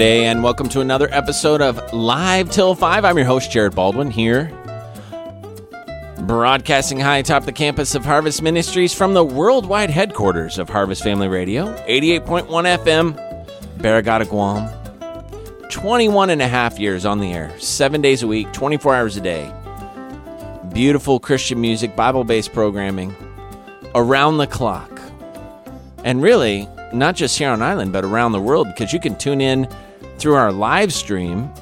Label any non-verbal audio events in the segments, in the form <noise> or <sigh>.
And welcome to another episode of Live Till 5. I'm your host, Jared Baldwin, here, broadcasting high atop the campus of Harvest Ministries from the worldwide headquarters of Harvest Family Radio, 88.1 FM, Barrigada, Guam. 21 and a half years on the air, seven days a week, 24 hours a day. Beautiful Christian music, Bible based programming, around the clock. And really, not just here on island, but around the world, because you can tune in through our live stream.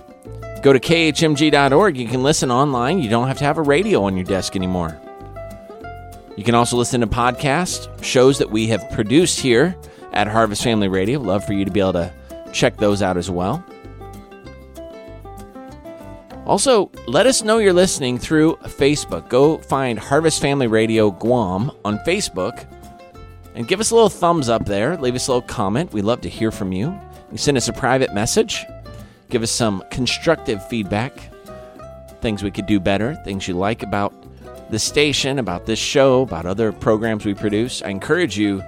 Go to khmg.org. You can listen online. You don't have to have a radio on your desk anymore. You can also listen to podcast shows that we have produced here at Harvest Family Radio. Love for you to be able to check those out as well. Also, let us know you're listening through Facebook. Go find Harvest Family Radio Guam on Facebook and give us a little thumbs up there. Leave us a little comment. We love to hear from you. You send us a private message. Give us some constructive feedback. Things we could do better, things you like about the station, about this show, about other programs we produce. I encourage you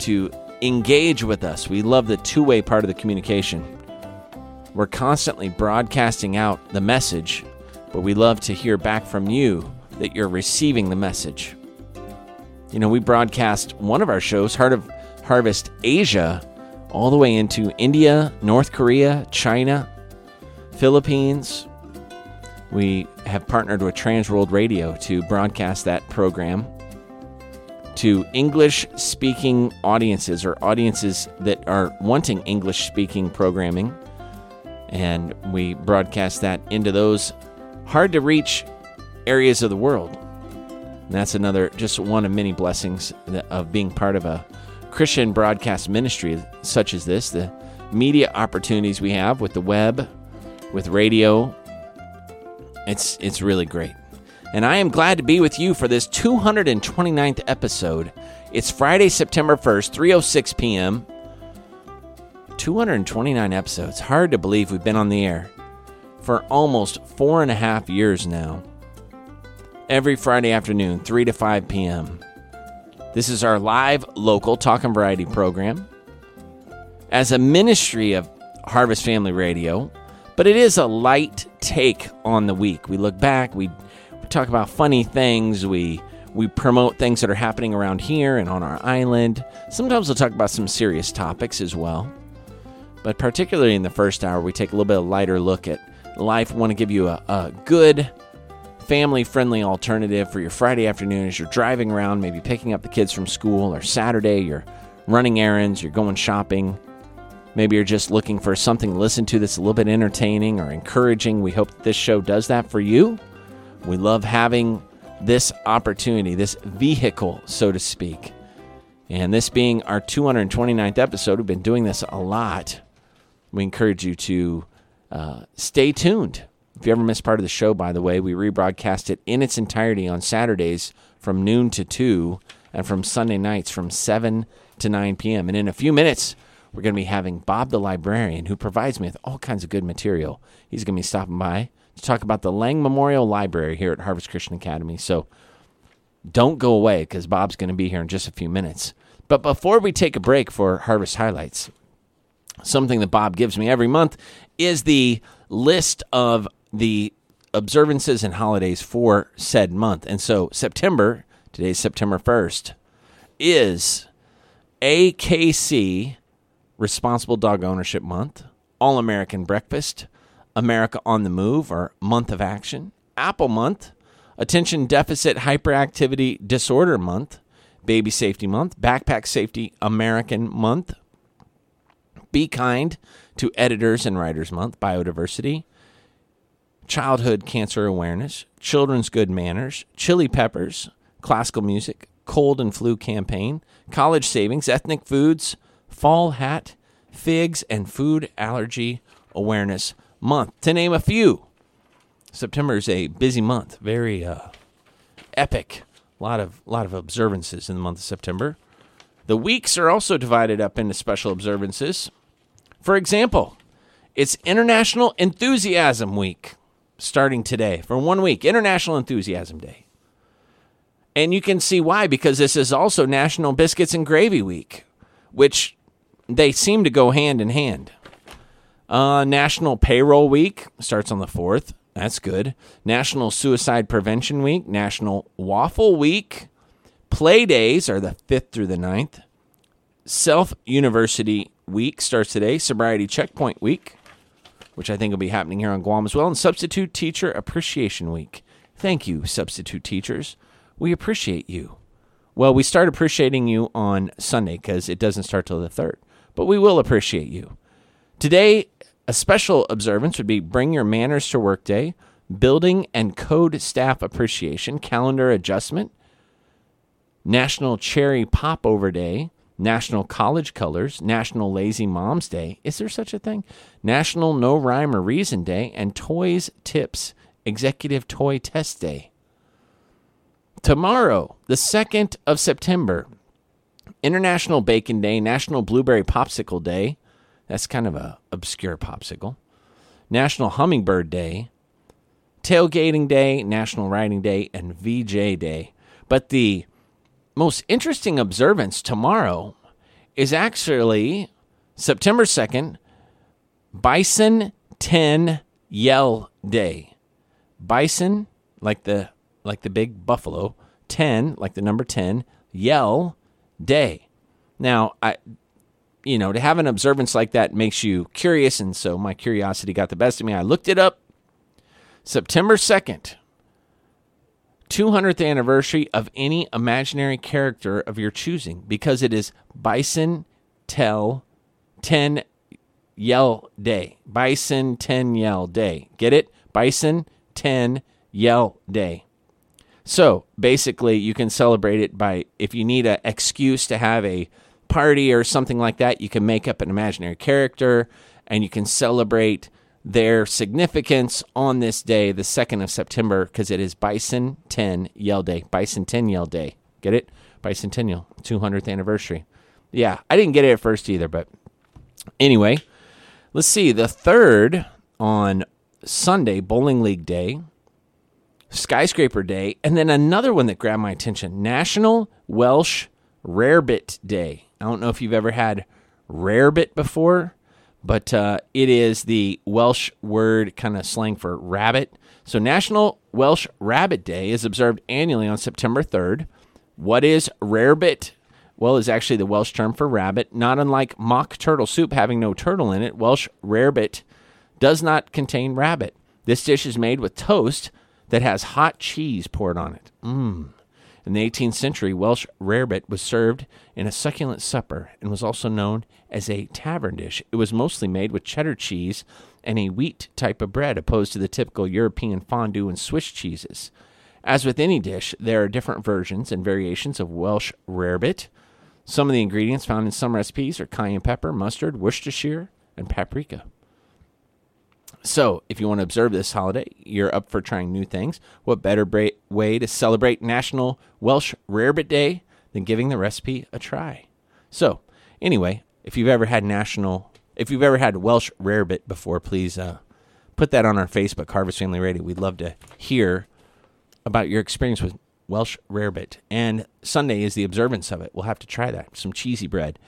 to engage with us. We love the two way part of the communication. We're constantly broadcasting out the message, but we love to hear back from you that you're receiving the message. You know, we broadcast one of our shows, Heart of Harvest Asia, all the way into India, North Korea, China, Philippines. We have partnered with Transworld Radio to broadcast that program to English speaking audiences or audiences that are wanting English speaking programming. And we broadcast that into those hard to reach areas of the world. And that's another, just one of many blessings of being part of a Christian broadcast ministry such as this. The media opportunities we have with the web, with radio, it's, it's really great. And I am glad to be with you for this 229th episode. It's Friday, September 1st, 3.06 p.m. 229 episodes. Hard to believe we've been on the air for almost four and a half years now every Friday afternoon, 3 to 5 p.m. This is our live local talk and variety program as a ministry of Harvest Family Radio, but it is a light take on the week. We look back, we, we talk about funny things, we we promote things that are happening around here and on our island. Sometimes we'll talk about some serious topics as well. But particularly in the first hour, we take a little bit of lighter look at life. We want to give you a, a good family friendly alternative for your Friday afternoon as you're driving around, maybe picking up the kids from school, or Saturday, you're running errands, you're going shopping. Maybe you're just looking for something to listen to that's a little bit entertaining or encouraging. We hope this show does that for you. We love having this opportunity, this vehicle, so to speak. And this being our 229th episode, we've been doing this a lot. We encourage you to uh, stay tuned if you ever miss part of the show, by the way, we rebroadcast it in its entirety on Saturdays from noon to 2 and from Sunday nights from 7 to 9 p.m. And in a few minutes, we're going to be having Bob the librarian, who provides me with all kinds of good material. He's going to be stopping by to talk about the Lang Memorial Library here at Harvest Christian Academy. So don't go away because Bob's going to be here in just a few minutes. But before we take a break for Harvest Highlights, something that Bob gives me every month is the list of the observances and holidays for said month. And so September, today's September 1st, is AKC, Responsible Dog Ownership Month, All American Breakfast, America on the Move, or Month of Action, Apple Month, Attention Deficit Hyperactivity Disorder Month, Baby Safety Month, Backpack Safety American Month, Be Kind to Editors and Writers Month, Biodiversity, childhood cancer awareness, children's good manners, chili peppers, classical music, cold and flu campaign, college savings, ethnic foods, fall hat, figs, and food allergy awareness month, to name a few. September is a busy month, very uh, epic. A lot of lot of observances in the month of September. The weeks are also divided up into special observances. For example, it's International Enthusiasm Week starting today for one week, International Enthusiasm Day. And you can see why, because this is also National Biscuits and Gravy Week, which they seem to go hand in hand. Uh, National Payroll Week starts on the 4th. That's good. National Suicide Prevention Week, National Waffle Week. Play days are the 5th through the 9th. Self University Week starts today. Sobriety Checkpoint Week, which I think will be happening here on Guam as well. And Substitute Teacher Appreciation Week. Thank you, substitute teachers. We appreciate you. Well, we start appreciating you on Sunday because it doesn't start till the 3rd, but we will appreciate you. Today, a special observance would be Bring Your Manners to Work Day, Building and Code Staff Appreciation, Calendar Adjustment, National Cherry Popover Day, National College Colors, National Lazy Moms Day. Is there such a thing? National No Rhyme or Reason Day, and Toys Tips Executive Toy Test Day. Tomorrow, the 2nd of September, International Bacon Day, National Blueberry Popsicle Day. That's kind of a obscure popsicle. National Hummingbird Day, Tailgating Day, National Riding Day, and VJ Day. But the most interesting observance tomorrow is actually September 2nd, Bison 10 Yell Day. Bison, like the like the big buffalo, 10, like the number 10, yell day. Now, I you know, to have an observance like that makes you curious and so my curiosity got the best of me. I looked it up. September 2nd, 200th anniversary of any imaginary character of your choosing because it is Bison Tell 10 Yell Day. Bison 10 Yell Day. Get it? Bison 10 Yell Day. So basically, you can celebrate it by if you need an excuse to have a party or something like that, you can make up an imaginary character and you can celebrate their significance on this day, the 2nd of September, because it is Bison 10 Yell Day. Bicentennial Day. Get it? Bicentennial, 200th anniversary. Yeah, I didn't get it at first either, but anyway, let's see. The third on Sunday, Bowling League Day, Skyscraper Day, and then another one that grabbed my attention National Welsh Rarebit Day. I don't know if you've ever had rarebit before, but uh, it is the Welsh word kind of slang for rabbit. So, National Welsh Rabbit Day is observed annually on September 3rd. What is rarebit? Well, is actually the Welsh term for rabbit. Not unlike mock turtle soup having no turtle in it, Welsh rarebit does not contain rabbit. This dish is made with toast that has hot cheese poured on it. Mmm. In the 18th century, Welsh rarebit was served in a succulent supper and was also known as a tavern dish. It was mostly made with cheddar cheese and a wheat type of bread, opposed to the typical European fondue and Swiss cheeses. As with any dish, there are different versions and variations of Welsh rarebit. Some of the ingredients found in some recipes are cayenne pepper, mustard, Worcestershire, and paprika. So, if you want to observe this holiday, you're up for trying new things. What better bra- way to celebrate National Welsh Rarebit Day than giving the recipe a try? So, anyway, if you've ever had National, if you've ever had Welsh Rarebit before, please uh, put that on our Facebook, Harvest Family Radio. We'd love to hear about your experience with Welsh Rarebit. And Sunday is the observance of it. We'll have to try that. Some cheesy bread.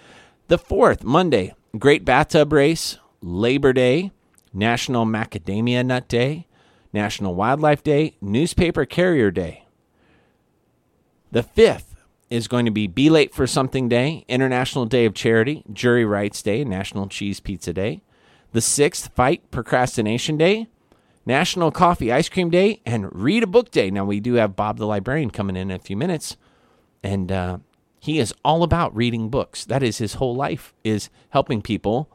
The fourth, Monday, Great Bathtub Race, Labor Day. National Macadamia Nut Day, National Wildlife Day, Newspaper Carrier Day. The fifth is going to be Be Late for Something Day, International Day of Charity, Jury Rights Day, National Cheese Pizza Day. The sixth, Fight Procrastination Day, National Coffee Ice Cream Day, and Read a Book Day. Now, we do have Bob the Librarian coming in in a few minutes, and uh, he is all about reading books. That is his whole life, is helping people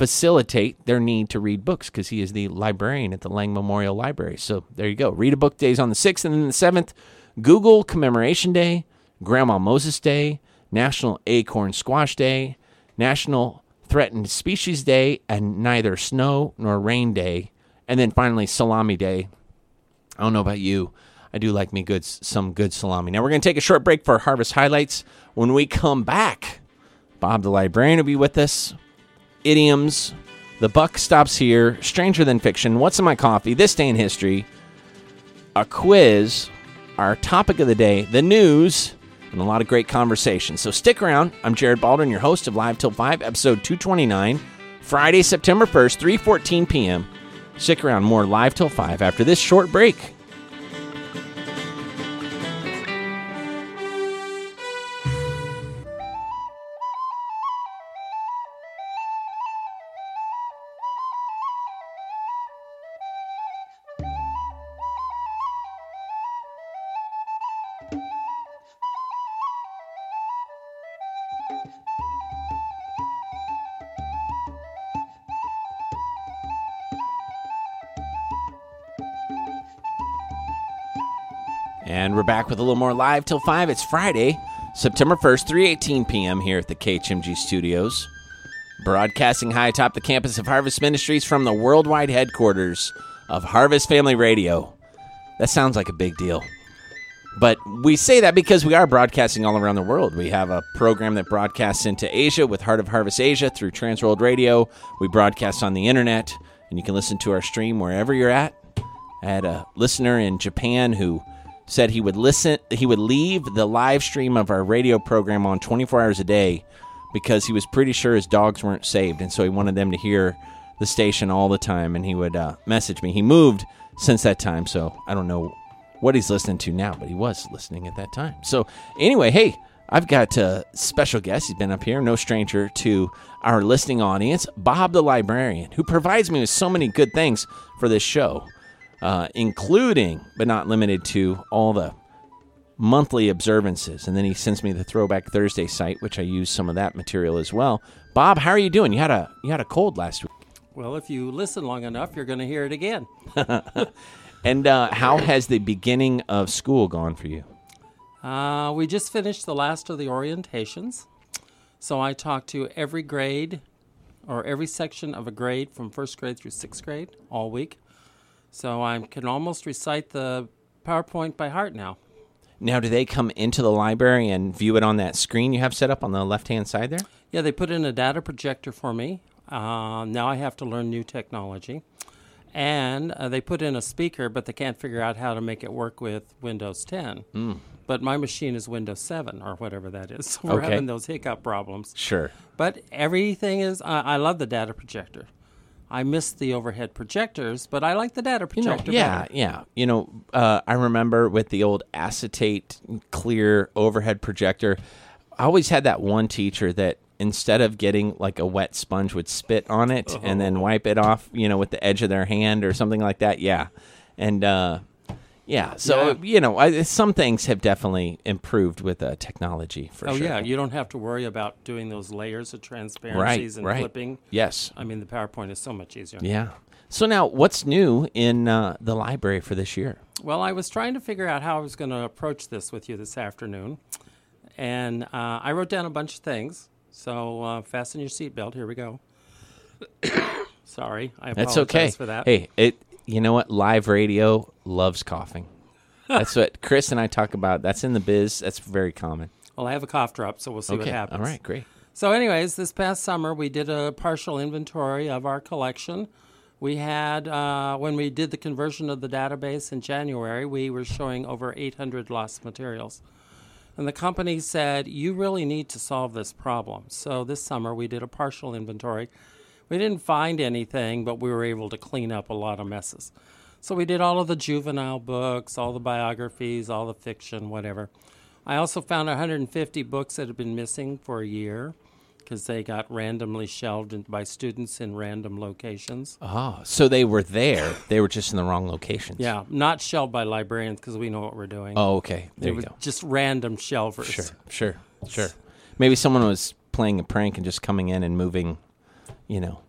facilitate their need to read books because he is the librarian at the Lang Memorial Library. So there you go. Read a book days on the 6th and then the 7th. Google Commemoration Day, Grandma Moses Day, National Acorn Squash Day, National Threatened Species Day, and neither snow nor rain day. And then finally, Salami Day. I don't know about you. I do like me good some good salami. Now we're going to take a short break for harvest highlights. When we come back, Bob the librarian will be with us idioms. The buck stops here. Stranger than fiction. What's in my coffee? This day in history. A quiz. Our topic of the day. The news. And a lot of great conversation. So stick around. I'm Jared Baldwin, your host of Live Till 5, episode 229 Friday, September 1st, 3:14 p.m. Stick around more live till 5 after this short break. Back with a little more live till 5. It's Friday, September 1st, 3:18 p.m. here at the KHMG Studios. Broadcasting high atop the campus of Harvest Ministries from the worldwide headquarters of Harvest Family Radio. That sounds like a big deal. But we say that because we are broadcasting all around the world. We have a program that broadcasts into Asia with Heart of Harvest Asia through Transworld Radio. We broadcast on the internet, and you can listen to our stream wherever you're at. I had a listener in Japan who said he would listen he would leave the live stream of our radio program on 24 hours a day because he was pretty sure his dogs weren't saved and so he wanted them to hear the station all the time and he would uh, message me. He moved since that time so i don't know what he's listening to now but he was listening at that time. So anyway hey i've got a special guest. He's been up here no stranger to our listening audience bob the librarian who provides me with so many good things for this show uh, including but not limited to all the monthly observances. And then he sends me the Throwback Thursday site, which I use some of that material as well. Bob, how are you doing? You had a you had a cold last week. Well, if you listen long enough, you're going to hear it again. <laughs> and uh, how has the beginning of school gone for you? Uh, we just finished the last of the orientations. So I talked to every grade or every section of a grade from first grade through sixth grade all week. So I can almost recite the PowerPoint by heart now. Now, do they come into the library and view it on that screen you have set up on the left hand side there? Yeah, they put in a data projector for me. Uh, now I have to learn new technology. And uh, they put in a speaker, but they can't figure out how to make it work with Windows 10. Mm. But my machine is Windows 7 or whatever that is. <laughs> So we're Okay. having those hiccup problems. Sure. But everything is, I I love the data projector. I miss the overhead projectors, but I like the data You know, projector. yeah, better. yeah. You know, uh, I remember with the old acetate clear overhead projector, I always had that one teacher that instead of getting like a wet sponge would spit on it and then wipe it off, you know, with the edge of their hand or something like that. Yeah. And uh, yeah, so, Yeah. you know, I, some things have definitely improved with uh, technology for sure. Oh, sure. yeah. You don't have to worry about doing those layers of transparencies and right. flipping. Yes. I mean, the PowerPoint is so much easier. Yeah. So now, what's new in uh, the library for this year? Well, I was trying to figure out how I was going to approach this with you this afternoon. And uh, I wrote down a bunch of things. So uh, fasten your seatbelt. Here we go. <coughs> Sorry. I apologize That's okay. for that. Hey, it. You know what? Live radio loves coughing. That's what Chris and I talk about. That's in the biz. That's very common. Well, I have a cough drop, so we'll see what happens. All right. Great. So, anyways, this past summer we did a partial inventory of our collection. We had, uh, when we did the conversion of the database in January, we were showing over 800 lost materials. And the company said, You really need to solve this problem. So, this summer we did a partial inventory. We didn't find anything, but we were able to clean up a lot of messes. So, we did all of the juvenile books, all the biographies, all the fiction, whatever. I also found 150 books that had been missing for a year because they got randomly shelved by students in random locations. Oh, so they were there. They were just in the wrong locations. Yeah, not shelved by librarians because we know what we're doing. Oh, okay. it There you go. just random shelvers. Sure. Sure. Sure. Maybe someone was playing a prank and just coming in and moving, you know,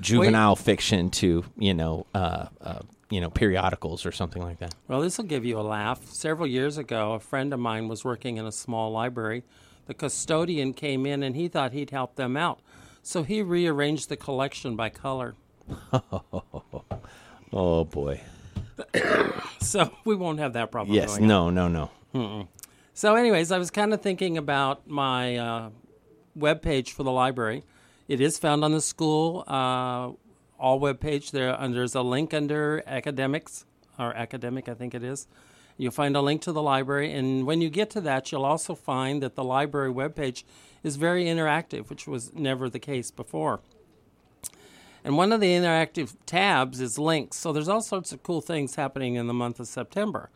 juvenile fiction to you know, uh, uh, you know, periodicals or something like that. Well, this will give you a laugh. Several years ago, a friend of mine was working in a small library. The custodian came in and he thought he'd help them out. So he rearranged the collection by color. <laughs> Oh boy. <coughs> So we won't have that problem. Yes. No. No. No. So, anyways, I was kind of thinking about my uh, web page for the library. It is found on the school uh, all web page. There, there's a link under academics or academic, I think it is. You'll find a link to the library, and when you get to that, you'll also find that the library webpage is very interactive, which was never the case before. And one of the interactive tabs is links. So there's all sorts of cool things happening in the month of September.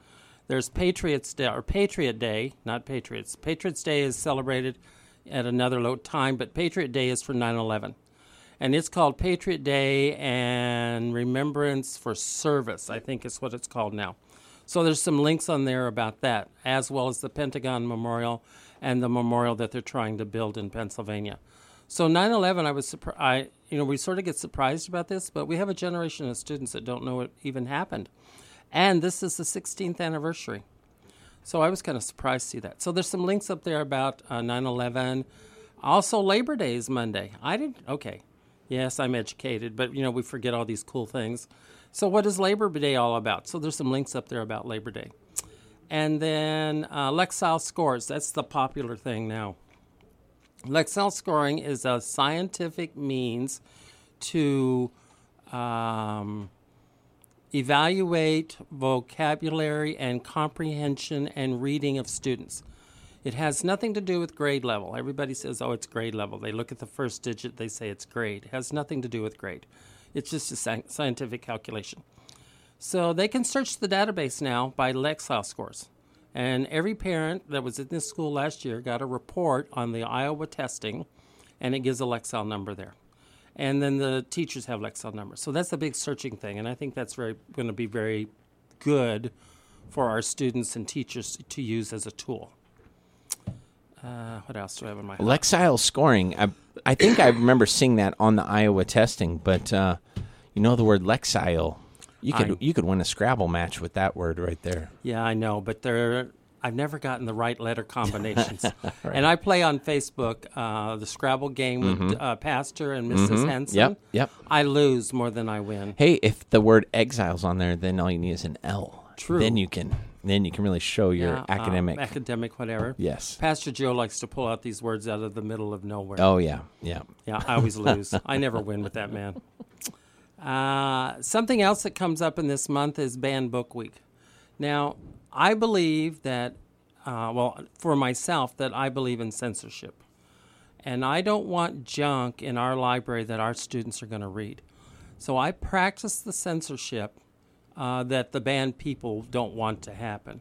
There's Patriots Day or Patriot Day, not Patriots. Patriots Day is celebrated at another low time, but Patriot Day is for 9/11, and it's called Patriot Day and Remembrance for Service. I think is what it's called now. So there's some links on there about that, as well as the Pentagon Memorial and the memorial that they're trying to build in Pennsylvania. So 9/11, I was surprised. You know, we sort of get surprised about this, but we have a generation of students that don't know what even happened, and this is the 16th anniversary. So I was kind of surprised to see that. So there's some links up there about uh, 9/11. Also, Labor Day is Monday. I didn't. Okay, yes, I'm educated, but you know we forget all these cool things. So what is Labor Day all about? So there's some links up there about Labor Day, and then uh, Lexile scores. That's the popular thing now. Lexile scoring is a scientific means to um, evaluate vocabulary and comprehension and reading of students. It has nothing to do with grade level. Everybody says, oh, it's grade level. They look at the first digit, they say it's grade. It has nothing to do with grade. It's just a scientific calculation. So they can search the database now by Lexile scores. And every parent that was in this school last year got a report on the Iowa testing, and it gives a Lexile number there and then the teachers have Lexile numbers. So that's a big searching thing, and I think that's very going to be very good for our students and teachers to use as a tool. Uh, what else do I have in my Lexile scoring? I, I think I remember seeing that on the Iowa testing, but uh, you know the word Lexile. You could I, you could win a Scrabble match with that word right there. Yeah, I know, but there I've never gotten the right letter combinations. <laughs> right. And I play on Facebook uh, the Scrabble game mm-hmm. with uh, Pastor and missus mm-hmm. Henson. Yep, yep. I lose more than I win. Hey, if the word exile's on there, then all you need is an L. True. Then you can then you can really show your yeah, academic uh, academic whatever. Yes. Pastor Joe likes to pull out these words out of the middle of nowhere. Oh yeah, yeah. Yeah, I always lose. I never win with that man. Uh, something else that comes up in this month is Banned Book Week. Now, I believe that, uh, well, for myself, that I believe in censorship. And I don't want junk in our library that our students are going to read. So I practice the censorship uh, that the banned people don't want to happen.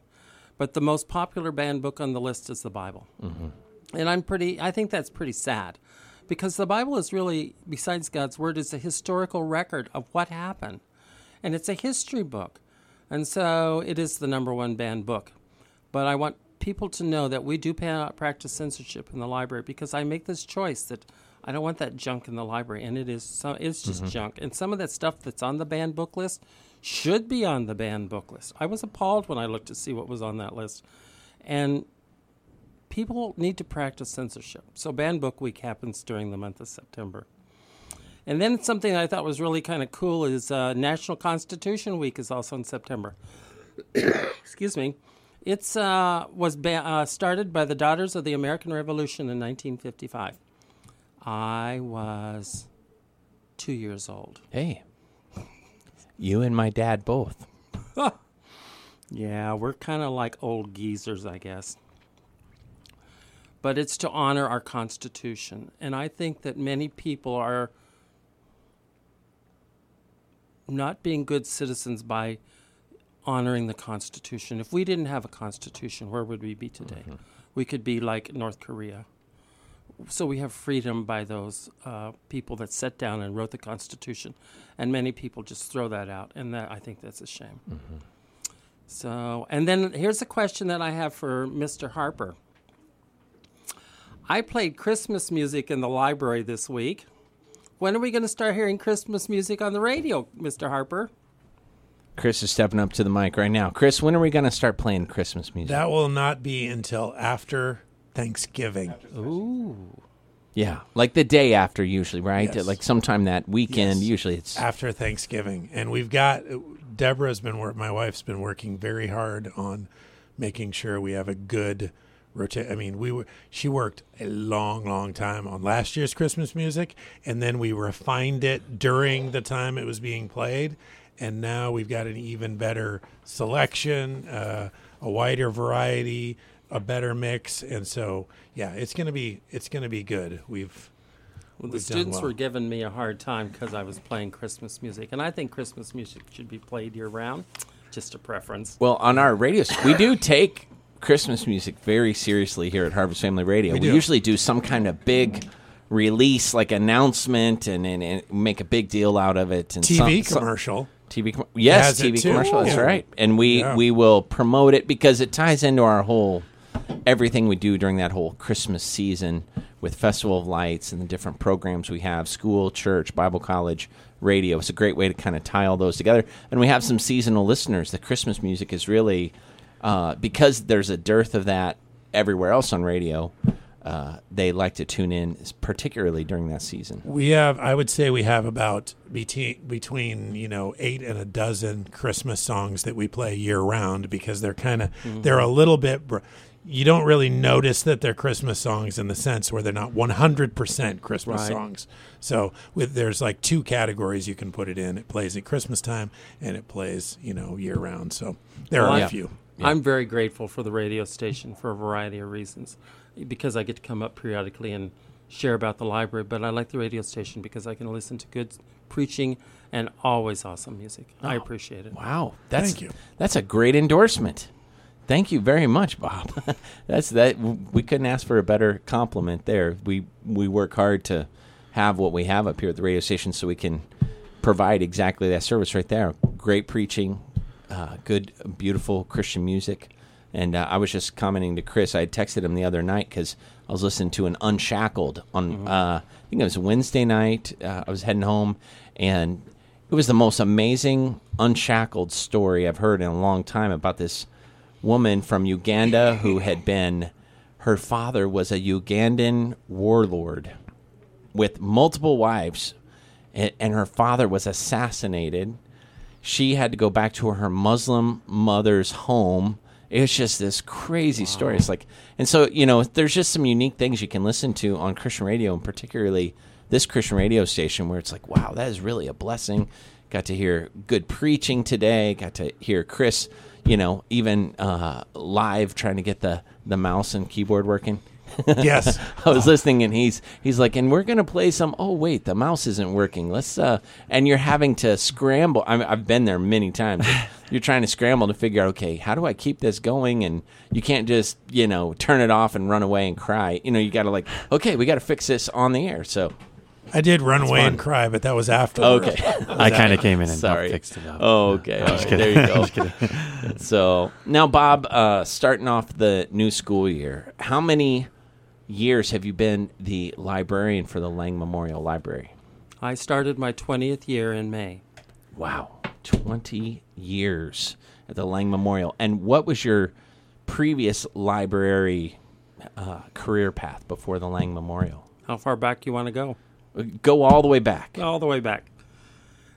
But the most popular banned book on the list is the Bible. Mm-hmm. And I'm pretty, I think that's pretty sad because the Bible is really, besides God's Word, is a historical record of what happened. And it's a history book. And so it is the number one banned book. But I want people to know that we do practice censorship in the library because I make this choice that I don't want that junk in the library, and it is so it's just mm-hmm. junk. And some of that stuff that's on the banned book list should be on the banned book list. I was appalled when I looked to see what was on that list, and people need to practice censorship. So banned book week happens during the month of September. And then something I thought was really kind of cool is uh, National Constitution Week is also in September. <coughs> Excuse me. It's uh, was ba- uh, started by the Daughters of the American Revolution in 1955. I was two years old. Hey, you and my dad both. <laughs> yeah, we're kind of like old geezers, I guess. But it's to honor our Constitution. And I think that many people are not being good citizens by honoring the Constitution. If we didn't have a Constitution, where would we be today? Mm-hmm. We could be like North Korea. So we have freedom by those uh, people that sat down and wrote the Constitution, and many people just throw that out, and that I think that's a shame. Mm-hmm. So, and then here's a question that I have for Mr. Harper. I played Christmas music in the library this week. When are we going to start hearing Christmas music on the radio, Mr. Harper? Chris is stepping up to the mic right now. Chris, when are we going to start playing Christmas music? That will not be until after Thanksgiving. Ooh. Yeah, like the day after, usually, right? Yes. Like sometime that weekend. Yes. Usually, it's after Thanksgiving, and we've got Deborah's been work. My wife's been working very hard on making sure we have a good rotate. I mean, we were she worked a long, long time on last year's Christmas music, and then we refined it during the time it was being played, and now we've got an even better selection, uh, a wider variety, a better mix, and so yeah, it's gonna be it's gonna be good. We've Well, the we've students well. were giving me a hard time because I was playing Christmas music, and I think Christmas music should be played year round. Just a preference. Well, on our radio, we do take Christmas music very seriously here at Harvest Family Radio. We, do. usually do some kind of big release, like announcement, and, and, and make a big deal out of it. And TV some- some- commercial. TV, com- yes, TV commercial. That's right, and we Yeah. we will promote it because it ties into our whole everything we do during that whole Christmas season with Festival of Lights and the different programs we have, school, church, Bible college, radio. It's a great way to kind of tie all those together. And we have some seasonal listeners. The Christmas music is really uh, because there's a dearth of that everywhere else on radio. Uh, they like to tune in, particularly during that season. We have, I would say, we have about between between you know eight and a dozen Christmas songs that we play year round because they're kind of they're a little bit. br- You don't really notice that they're Christmas songs in the sense where they're not one hundred percent Christmas Right. songs. So with there's like two categories you can put it in. It plays at Christmas time and it plays you know year round. So there Well, are a few. I'm very grateful for the radio station for a variety of reasons, because I get to come up periodically and share about the library. But I like the radio station because I can listen to good preaching and always awesome music. I appreciate it. Wow, that's Thank you. That's a great endorsement. Thank you very much, Bob. <laughs> that's that. We couldn't ask for a better compliment there. We we work hard to have what we have up here at the radio station, so we can provide exactly that service right there. Great preaching, uh, good, beautiful Christian music. And uh, I was just commenting to Chris. I had texted him the other night because I was listening to an Unshackled on. Uh, I think it was Wednesday night. Uh, I was heading home, and it was the most amazing unshackled story I've heard in a long time about this woman from Uganda who had been. Her father was a Ugandan warlord with multiple wives, and, and her father was assassinated. She had to go back to her Muslim mother's home. It's just this crazy story. It's like, and so you know, there's just some unique things you can listen to on Christian radio, and particularly this Christian radio station, where it's like, wow, that is really a blessing. Got to hear good preaching today. Got to hear Chris, you know, even uh, live trying to get the the mouse and keyboard working. Yes. <laughs> I was listening, and he's he's like, and we're gonna play some. Oh wait, the mouse isn't working. Let's uh, and you're having to scramble. I mean, I've been there many times. <laughs> you're trying to scramble to figure out, okay, how do I keep this going? And you can't just you know turn it off and run away and cry. You know, you got to like, okay, we got to fix this on the air. So I did run away fun. and cry, but that was after. <laughs> okay, I kind of came in and sorry. fixed it up. Oh, okay. All right, there you go. so now, Bob, uh, starting off the new school year, how many years have you been the librarian for the Lang Memorial Library? I started my 20th year in May. Wow, twenty years at the Lang Memorial. And what was your previous library uh, career path before the Lang Memorial? How far back do you want to go? Go all the way back. All the way back.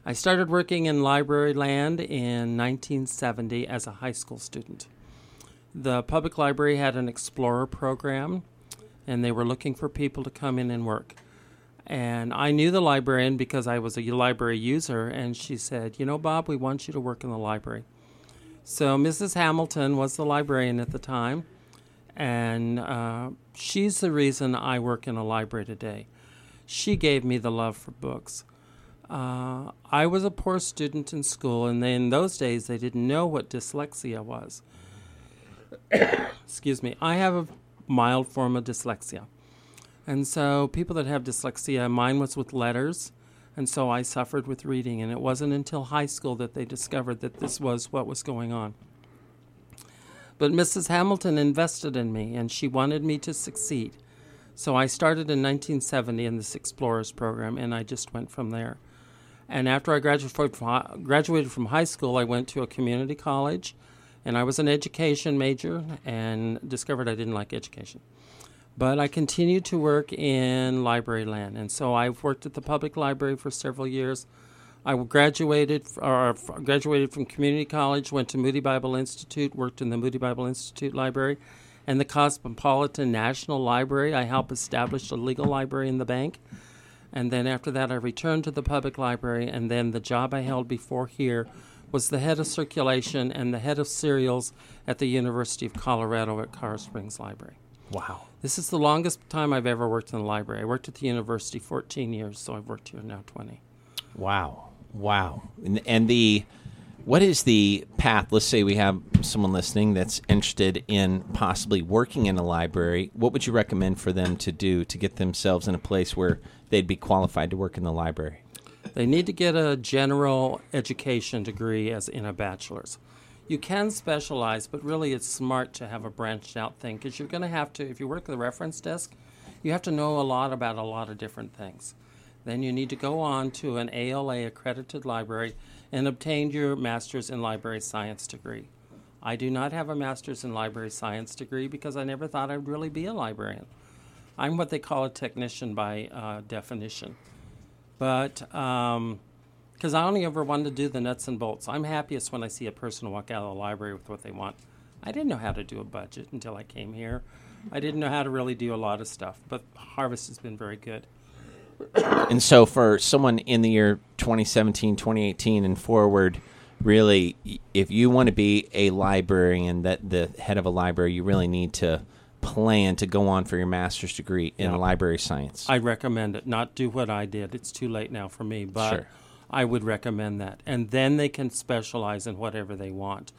I started working in library land in 1970 as a high school student. The public library had an explorer program, and they were looking for people to come in and work. And I knew the librarian because I was a library user, and she said, You know, Bob, we want you to work in the library. So Mrs. Hamilton was the librarian at the time, and uh, she's the reason I work in a library today. She gave me the love for books. Uh, I was a poor student in school, and in those days, they didn't know what dyslexia was. <coughs> Excuse me. I have a mild form of dyslexia. And so, people that have dyslexia, mine was with letters, and so I suffered with reading. And it wasn't until high school that they discovered that this was what was going on. But Mrs. Hamilton invested in me, and she wanted me to succeed. So I started in 1970 in this Explorers program, and I just went from there. And after I graduated from, high school, I went to a community college, and I was an education major, and discovered I didn't like education. But I continued to work in library land, and so I've worked at the public library for several years. I graduated, or graduated from community college, went to Moody Bible Institute, worked in the Moody Bible Institute library, and the Cosmopolitan National Library. I helped establish a legal library in the bank. And then after that, I returned to the public library. And then the job I held before here was the head of circulation and the head of serials at the University of Colorado at Colorado Springs Library. Wow. This is the longest time I've ever worked in the library. I worked at the university 14 years, so I've worked here now 20. Wow. Wow. And, and the what is the path? Let's say we have someone listening that's interested in possibly working in a library. What would you recommend for them to do to get themselves in a place where they'd be qualified to work in the library? They need to get a general education degree as in a bachelor's. You can specialize, but really it's smart to have a branched out thing because you're going to have to, if you work at the reference desk, you have to know a lot about a lot of different things. Then you need to go on to an ALA accredited library and obtain your master's in library science degree. I do not have a master's in library science degree because I never thought I'd really be a librarian. I'm what they call a technician by uh, definition. But um, because I only ever wanted to do the nuts and bolts, I'm happiest when I see a person walk out of the library with what they want. I didn't know how to do a budget until I came here. I didn't know how to really do a lot of stuff, but Harvest has been very good. And so, for someone in the year 2017, 2018, and forward, really, if you want to be a librarian, that the head of a library, you really need to plan to go on for your master's degree in Yeah. library science. I recommend it. Not do what I did. It's too late now for me, but Sure. I would recommend that. And then they can specialize in whatever they want.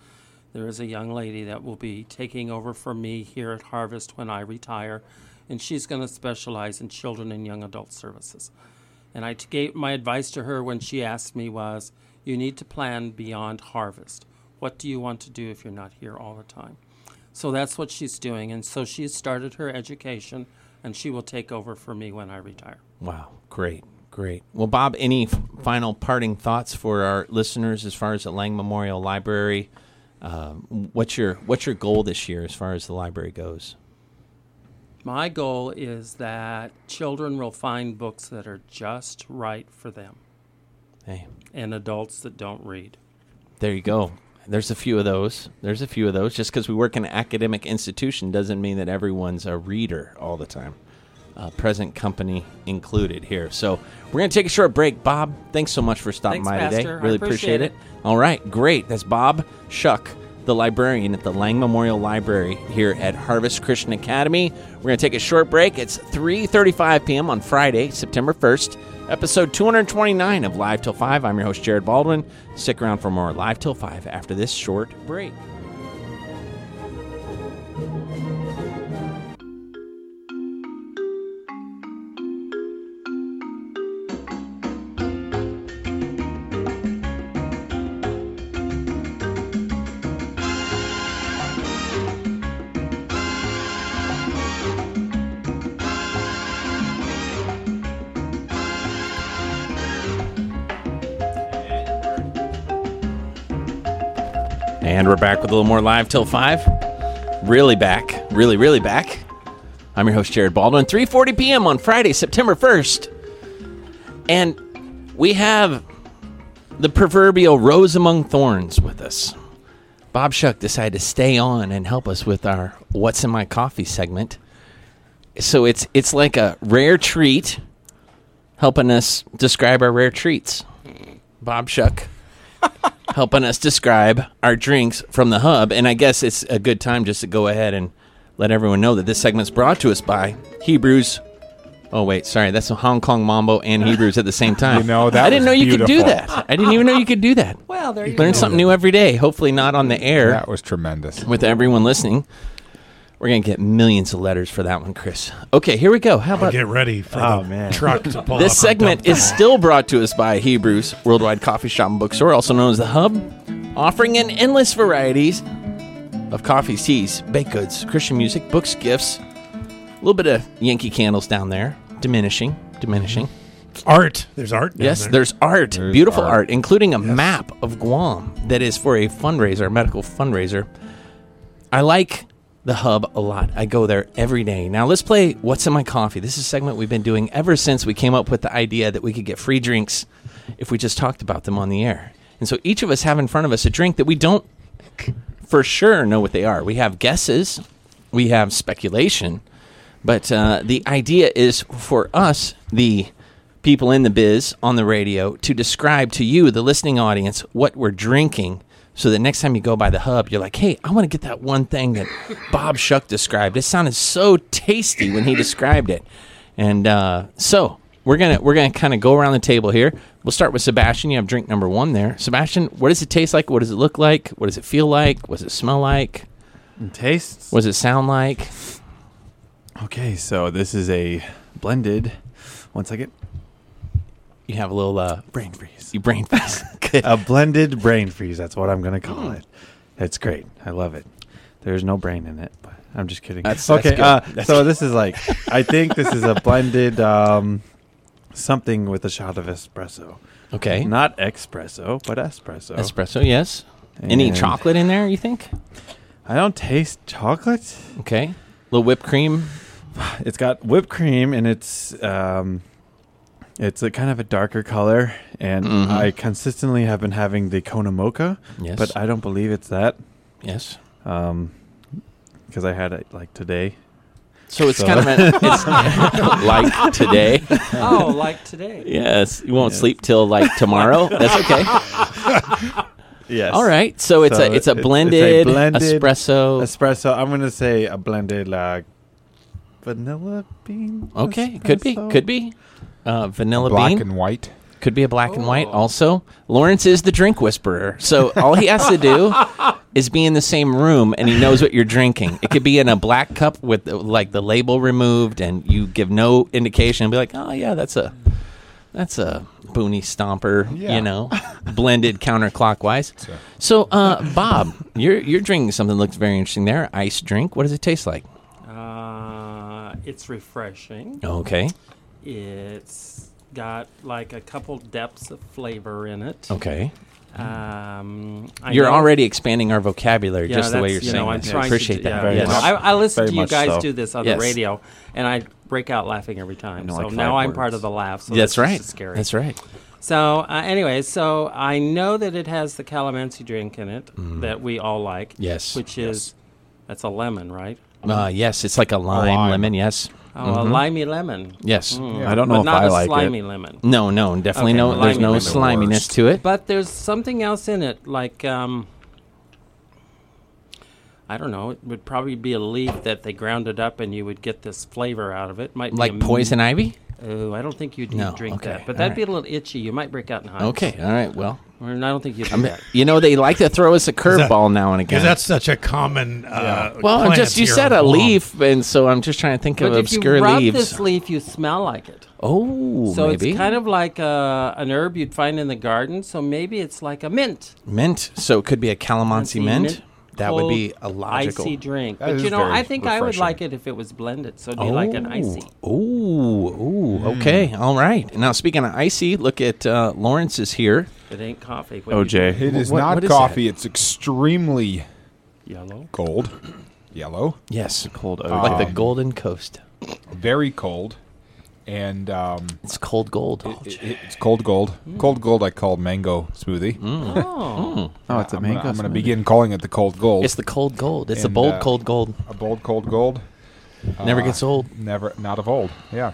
There is a young lady that will be taking over for me here at Harvest when I retire, and she's going to specialize in children and young adult services. And I gave my advice to her when she asked me was, you need to plan beyond harvest. What do you want to do if you're not here all the time? So that's what she's doing. And so she's started her education, and she will take over for me when I retire. Wow, great, great. Well, Bob, any f- final parting thoughts for our listeners as far as the Lang Memorial Library? Um, what's your what's your goal this year as far as the library goes? My goal is that children will find books that are just right for them Hey, and adults that don't read. there you go. There's a few of those. There's a few of those. Just because we work in an academic institution doesn't mean that everyone's a reader all the time. Uh, present company included here. So we're going to take a short break. Bob, thanks so much for stopping Thanks, by today. Pastor. I Really appreciate it. All right, great. That's Bob Shuck, the librarian at the Lang Memorial Library here at Harvest Christian Academy. We're going to take a short break. It's 3:35 p.m. on Friday, September 1st. Episode 229 of Live Till 5. I'm your host, Jared Baldwin. Stick around for more Live Till 5 after this short break. And we're back with a little more live till five. Really back, really, really back. I'm your host Jared Baldwin. 3:40 p.m. on Friday, September 1st, and we have the proverbial rose among thorns with us. Bob Shuck decided to stay on and help us with our "What's in My Coffee" segment. So it's it's like a rare treat, helping us describe our rare treats. Bob Shuck <laughs> helping us describe our drinks from the hub. And I guess it's a good time just to go ahead and let everyone know that this segment's brought to us by Hebrews. Oh wait, sorry, that's a Hong Kong Mambo and Hebrews at the same <laughs> time. You know, that I didn't know you could do that. I didn't even know you could do that. Well, there you go. Learn something new every day. Hopefully, not on the air That was tremendous. with everyone listening. We're gonna get millions of letters for that one, Chris. Okay, here we go. How about Get ready for Oh, the man. truck to pull this up segment is still brought to us by Hebrews Worldwide Coffee Shop and Bookstore, also known as the Hub, offering an endless varieties of coffees, teas, baked goods, Christian music, books, gifts, a little bit of Yankee candles down there, diminishing, diminishing. art. There's art. Yes, there. there's art, There's beautiful art. art. including a map of Guam that is for a fundraiser, a medical fundraiser. I like the hub a lot. I go there every day. Now let's play What's in My Coffee. This is a segment we've been doing ever since we came up with the idea that we could get free drinks if we just talked about them on the air. And so each of us have in front of us a drink that we don't for sure know what they are. We have guesses, we have speculation, but uh, the idea is for us, the people in the biz on the radio, to describe to you, the listening audience, what we're drinking So the next time you go by the hub, you're like, hey, I want to get that one thing that Bob Shuck described. It sounded so tasty when he described it. And uh, so we're gonna we're gonna kind of go around the table here. We'll start with Sebastian. You have drink number one there. Sebastian, what does it taste like? What does it look like? What does it feel like? What does it smell like? And tastes. What does it sound like? Okay, so this is a blended. One second. You have a little uh, Brain freeze. You brain freeze. <laughs> A blended brain freeze. That's what I'm going to call it. It's great. I love it. There's no brain in it, but I'm just kidding. That's- that's okay. good. Uh, That's so this is like, I think this is a <laughs> blended um, something with a shot of espresso. Okay. Not espresso, but espresso. Espresso, yes. Any And chocolate in there? You think? I don't taste chocolate. Okay. little whipped cream. It's got whipped cream and it's um, it's a kind of a darker color. And Mhm. I consistently have been having the Kona Mocha, Yes. but I don't believe it's that. yes. Um, because I had it like today. So it's So- kind of an, <laughs> it's <laughs> like today. oh, like today. Yes. You won't Yes. sleep till like tomorrow. That's okay. <laughs> Yes. All right. So it's So a it's a it- it's a blended, blended espresso. Espresso. I'm gonna say a blended like vanilla bean. okay. Could be. Could be. Uh, vanilla Black bean. and white. Could be a black and white. Oh. Also, Lawrence is the drink whisperer. So all he has to do <laughs> is be in the same room, and he knows what you're drinking. It could be in a black cup with like the label removed, and you give no indication. And be like, oh yeah, that's a that's a boony stomper. Yeah. You know, blended counterclockwise. So, So, uh, Bob, you're you're drinking something that looks very interesting there. Ice drink. What does it taste like? Uh, it's refreshing. Okay. It's got like a couple depths of flavor in it. Okay. Um, I You're know- already expanding our vocabulary Yeah, just the way you're you saying know, I'm this. trying to Appreciate do- that. yeah, Very yes. much. I, I listen Very to you guys so. do this on Yes. the radio, and I break out laughing every time. know, So like now five I'm part of the laugh. So That's that's, right. scary. That's right. So, uh, anyway, so I know that it has the calamansi drink in it that we all like. Mm. Yes. Which is, that's a lemon, right? Uh, yes, it's like a lime, lime. lemon. Yes. Oh, a limey lemon. Yes. Mm. I don't know but if not I a like slimy it. lemon. No, no, definitely Okay, no. There's no sliminess to it. But there's something else in it, like um, I don't know. It would probably be a leaf that they ground it up, and you would get this flavor out of it. Might be Like poison ivy. Oh, I don't think you'd No, drink okay, that. But that'd right. be a little itchy. You might break out in hives. Okay. All right. Well, Or, I don't think you'd do I mean, that. you know they like to throw us a curveball now and again. That's such a common. Uh, well, I'm just you said a Guam. leaf, and so I'm just trying to think But of if you obscure rub leaves. this leaf, you smell like it. oh, So maybe it's kind of like uh, an herb you'd find in the garden. So maybe it's like a mint. mint. So it could be a calamansi Calamansi mint. mint, That would be a cold, logical. icy drink. That but you know, I think I would like it if it was blended. So it'd be like an icy. Ooh, ooh, okay, all right. Now speaking of icy, look at uh, Lawrence is here. It ain't coffee. What do you OJ. it is What- not what is coffee. It's extremely? Yellow. cold, yellow, Yes, Cold OJ. like the Golden Coast. very cold, and um, It's cold gold. it, it- it's cold gold. Cold gold. I call mango smoothie. Oh. oh, it's a I'm mango. Gonna, I'm going to begin calling it the cold gold. It's the cold gold. It's the And, bold uh, cold gold. a bold cold gold. Never Uh, gets old. Never, not of old. Yeah.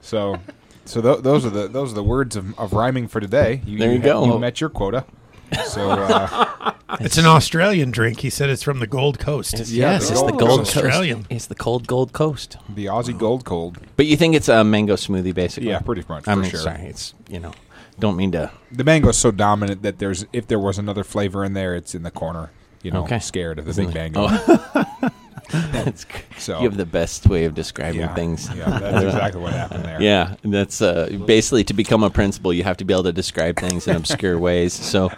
So, so th- those are the those are the words of, of rhyming for today. You, There you ha- go. You met your quota. So uh, <laughs> It's an Australian drink. He said it's from the Gold Coast. It's, yeah, yes, the it's the Gold Gold Coast. Coast. Australian. It's the cold Gold Coast. the Aussie Gold Cold. But you think it's a mango smoothie, basically? Yeah, pretty much. I'm sure. sorry, it's you know, don't mean to. The mango is so dominant that there's if there was another flavor in there, it's in the corner. You know, Okay. scared of the Isn't big mango. Oh. <laughs> <laughs> That's, So you have the best way of describing yeah, things. Yeah, that's <laughs> exactly what happened there. Yeah, and that's uh, basically to become a principal, you have to be able to describe things in obscure <laughs> ways. So,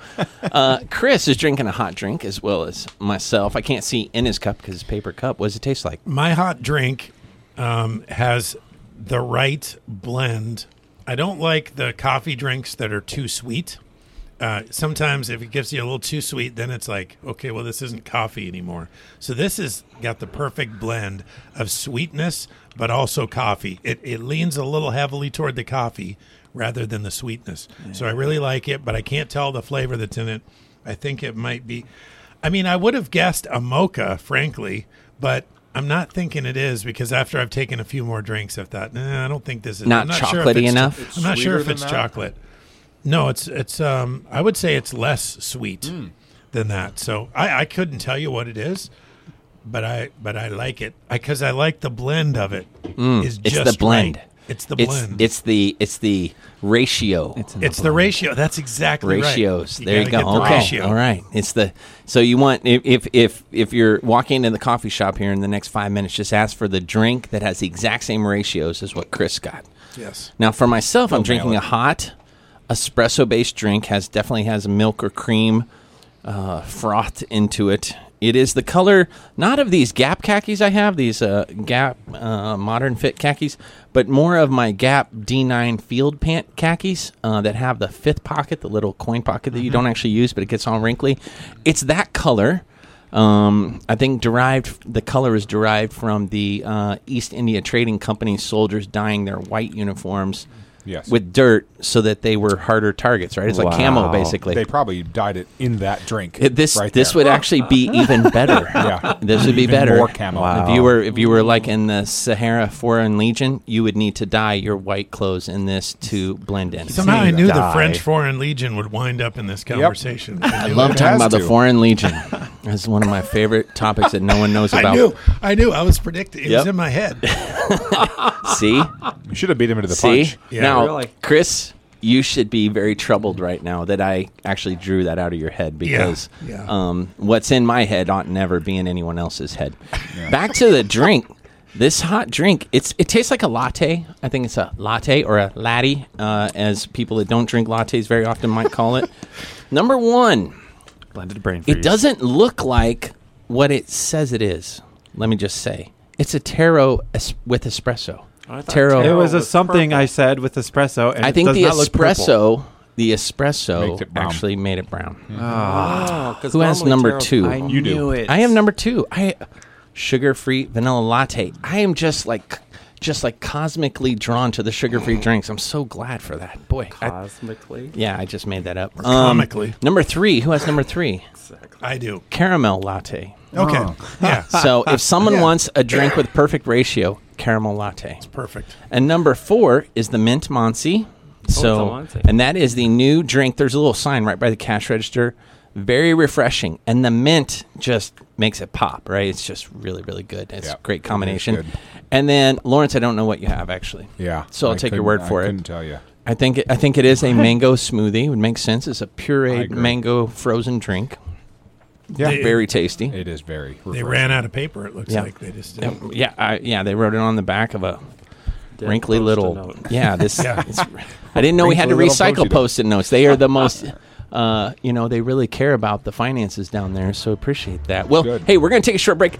uh, Chris is drinking a hot drink as well as myself. I can't see in his cup because it's paper cup. What does it taste like? My hot drink um, has the right blend. I don't like the coffee drinks that are too sweet. Uh, sometimes if it gives you a little too sweet, then it's like, okay, well, this isn't coffee anymore. So this has got the perfect blend of sweetness, but also coffee. It, it leans a little heavily toward the coffee rather than the sweetness. So I really like it, but I can't tell the flavor that's in it. I think it might be. I mean, I would have guessed a mocha, frankly, but I'm not thinking it is because after I've taken a few more drinks, I've thought, nah, I don't think this is Not I'm sure if chocolatey it's- enough? It's I'm not sure if than it's that? chocolate. No, it's it's. Um, I would say it's less sweet. than that. So I, I couldn't tell you what it is, but I but I like it because I, like the blend of it. Mm, it's just the blend. right. It's the blend. it's the it's the ratio. It's, in It's the ratio. That's exactly ratios. right. there you go. get the Okay, ratio. all right. It's the so you want if, if if if you're walking into the coffee shop here in the next five minutes, just ask for the drink that has the exact same ratios as what Chris got. Yes. Now, for myself, I'm drinking it. a hot espresso based drink. has definitely has milk or cream uh, frothed into it. It is the color not of these Gap khakis I have, these uh, Gap uh, modern fit khakis, but more of my Gap D9 field pant khakis uh, that have the fifth pocket, the little coin pocket that you don't actually use, but it gets all wrinkly. It's that color. Um, I think derived the color is derived from the uh, East India Trading Company soldiers dyeing their white uniforms Yes. with dirt so that they were harder targets. Right? It's like camo Wow. basically. They probably dyed it in that drink. It- this right this there. would actually be <laughs> even better. <laughs> Yeah. This would be Even better. more camo. Wow. If you were if you were like in the Sahara Foreign Legion, you would need to dye your white clothes in this to blend in. Somehow I Seeing knew the die. French Foreign Legion would wind up in this conversation. <laughs> I love It talking has about the to. Foreign Legion. That's one of my favorite topics that no one knows I about. knew. I knew. I was predicting. It was Yep. in my head. See, You should have beat him into the see. punch. Yeah, now, really. Chris, you should be very troubled right now that I actually drew that out of your head because yeah. Um, what's in my head ought never be in anyone else's head. Back to the drink. This hot drink, it's it tastes like a latte. I think it's a latte or a latte, uh, as people that don't drink lattes very often might call it. <laughs> Number one, blended brain freeze. it doesn't look like what it says it is. Let me just say, it's a taro es- with espresso. I Taro. It was a was something purple. I said with espresso, and I it think does the not look espresso, the espresso Makes it brown. actually made it brown. Oh, 'cause Who has number taro- two? I You do. it. I am number two. I sugar-free vanilla latte. I am just like, just like cosmically drawn to the sugar-free drinks. I'm so glad for that. Boy, I- Cosmically. yeah, I just made that up. Um, comically. number three. Who has number three? Exactly. I do. Caramel latte. Okay. Oh. Yeah. So if someone <laughs> Yeah. wants a drink with perfect ratio, caramel latte. It's perfect. And number four is the mint Monsi. So, Oh, it's and that is the new drink. There's a little sign right by the cash register. Very refreshing, and the mint just makes it pop. Right? It's just really, really good. It's Yeah, a great it is combination. good. And then Lawrence, I don't know what you have actually. Yeah. So I'll I take your couldn't- word I for it. couldn't tell you. I think it, I think it is a mango smoothie. It would make sense. It's a pureed agree. mango frozen drink. Yeah. They- Very tasty. It is very. They refreshing. ran out of paper. It looks Yeah. like they just. Yeah, yeah, I, yeah. They wrote it on the back of a Dead wrinkly Post-it little. note. <laughs> Yeah, this. Yeah. It's, I didn't know we had to Wrinkly little recycle Post-it note. post-it notes. They are the <laughs> most. Uh, you know, they really care about the finances down there, so appreciate that. Well, Good. hey, we're going to take a short break.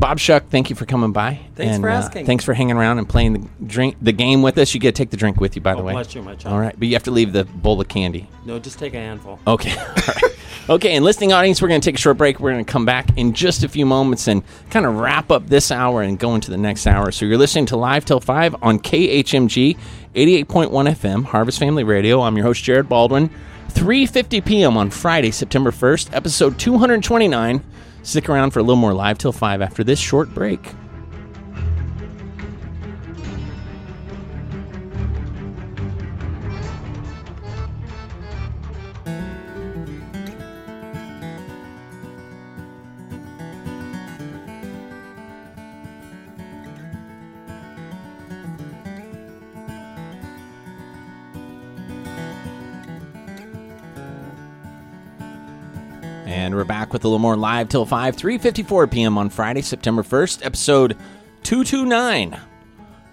Bob Shuck, thank you for coming by. Thanks and, for uh, asking. thanks for hanging around and playing the drink, the game with us. You get to take the drink with you, by the Oh, way. bless you, my child. All right, but you have to leave the bowl of candy. No, just take a handful. Okay. <laughs> All right. Okay, and listening audience, we're going to take a short break. We're going to come back in just a few moments and kind of wrap up this hour and go into the next hour. So you're listening to Live Till 5 on KHMG 88.1 FM, Harvest Family Radio. I'm your host, Jared Baldwin. 3.50 p.m. on Friday, September 1st, episode 229. Stick around for a little more Live Till 5 after this short break. And we're back with a little more live till 5, 3.54 p.m. on Friday, September 1st, episode 229.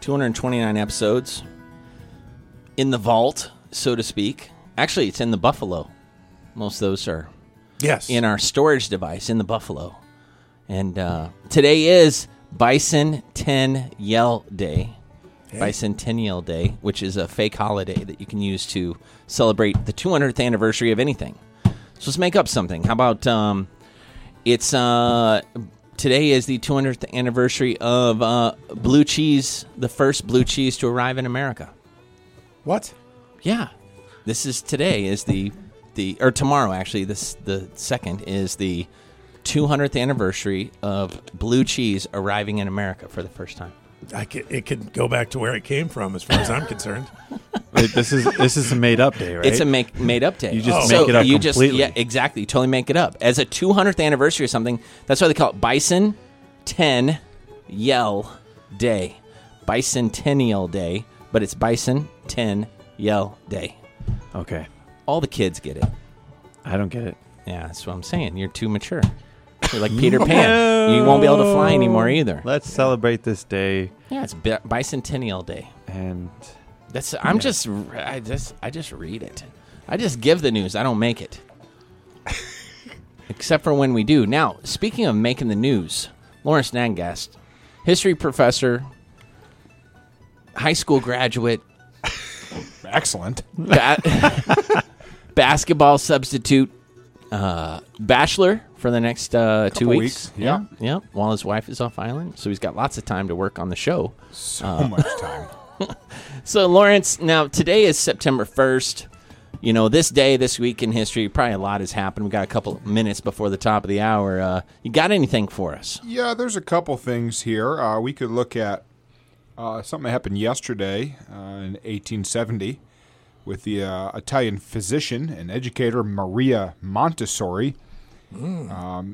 229 episodes in the vault, so to speak. Actually, it's in the Buffalo. Most of those are Yes. in our storage device in the Buffalo. And uh, today is Bison 10 Yell Day. 10 Yell Day, which is a fake holiday that you can use to celebrate the 200th anniversary of anything. So let's make up something. How about um, it's uh, today is the 200th anniversary of uh, blue cheese, the first blue cheese to arrive in America. what? Yeah, this is today is the the or tomorrow actually. This the second is the 200th anniversary of blue cheese arriving in America for the first time. I could, it could go back to where it came from, as far as I'm concerned. <laughs> It- this is this is a made up day, right? It's a make made up day. You just So make it up you just- completely. yeah, exactly. You totally make it up as a 200th anniversary or something. That's why they call it Bison Ten Yell Day, Bicentennial Day, but it's Bison Ten Yell Day. okay. All the kids get it. I don't get it. Yeah, that's what I'm saying. You're too mature. You're like Peter Pan. You won't be able to fly anymore either. Let's celebrate this day Yeah, it's bi- Bicentennial Day. and That's I'm just I just I just read it. I just give the news. I don't make it. <laughs> Except for when we do. Now, speaking of making the news, Lawrence Nangast, history professor, high school graduate, Excellent. ba- <laughs> basketball substitute, uh, bachelor for the next uh, two weeks. weeks, yeah. yeah. While his wife is off island, so he's got lots of time to work on the show. So much time. <laughs> So, Lawrence, now today is September 1st. You know, this day, this week in history, probably a lot has happened. We got a couple minutes before the top of the hour. Uh, you got anything for us? Yeah, there's a couple things here. Uh, we could look at uh, something that happened yesterday uh, in 1870 with the uh, Italian physician and educator Maria Montessori.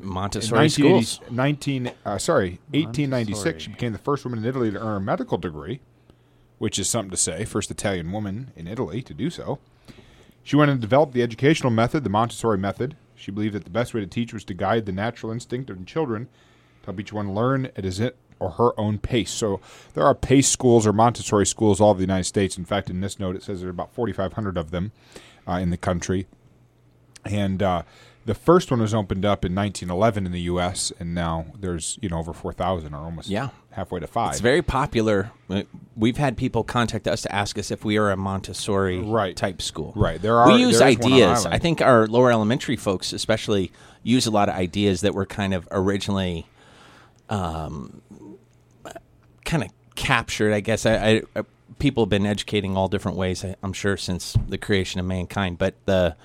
Montessori In 1980 schools. 19, uh, sorry, 1896, she became the first woman in Italy to earn a medical degree, which is something to say. First Italian woman in Italy to do so. She went and developed the educational method, the Montessori method. She believed that the best way to teach was to guide the natural instinct of children to help each one learn at his or her own pace. So there are pace schools or Montessori schools all over the United States. In fact, in this note, it says there are about 4,500 of them uh, in the country. And uh, the first one was opened up in 1911 in the U.S., and now there's you know over 4,000 or almost Yeah. halfway to five. It's very popular. Uh, We've had people contact us to ask us if we are a Montessori Right. type school. Right. There are- we use there is one on ideas. I think our lower elementary folks, especially, use a lot of ideas that were kind of originally, um, kind of captured. I guess I, I, I people have been educating all different ways. I, I'm sure since the creation of mankind, but the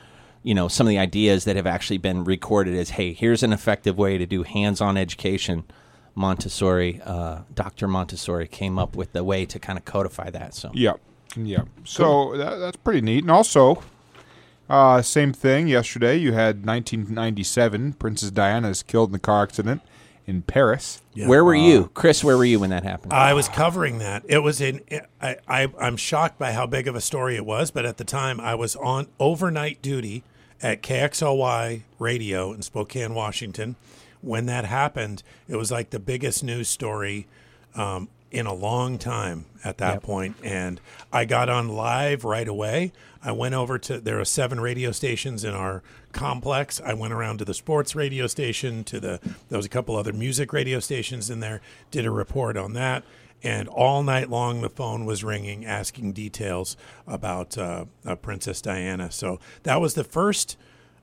you know some of the ideas that have actually been recorded as hey here's an effective way to do hands-on education montessori uh, dr montessori came up with the way to kind of codify that so Yeah, yeah. So that, that's pretty neat. And also, uh, same thing. Yesterday, you had 1997. Princess Diana is killed in a car accident in Paris. where were you chris where were you when that happened I was covering that. It was in. I, I I'm shocked by how big of a story it was, but at the time I was on overnight duty at KXLY Radio in Spokane, Washington. When that happened, it was like the biggest news story um, in a long time at that point. And I got on live right away. I went over to there are seven radio stations in our complex. I went around to the sports radio station, to the there was a couple other music radio stations in there. Did a report on that, and all night long the phone was ringing, asking details about uh, uh, Princess Diana. So that was the first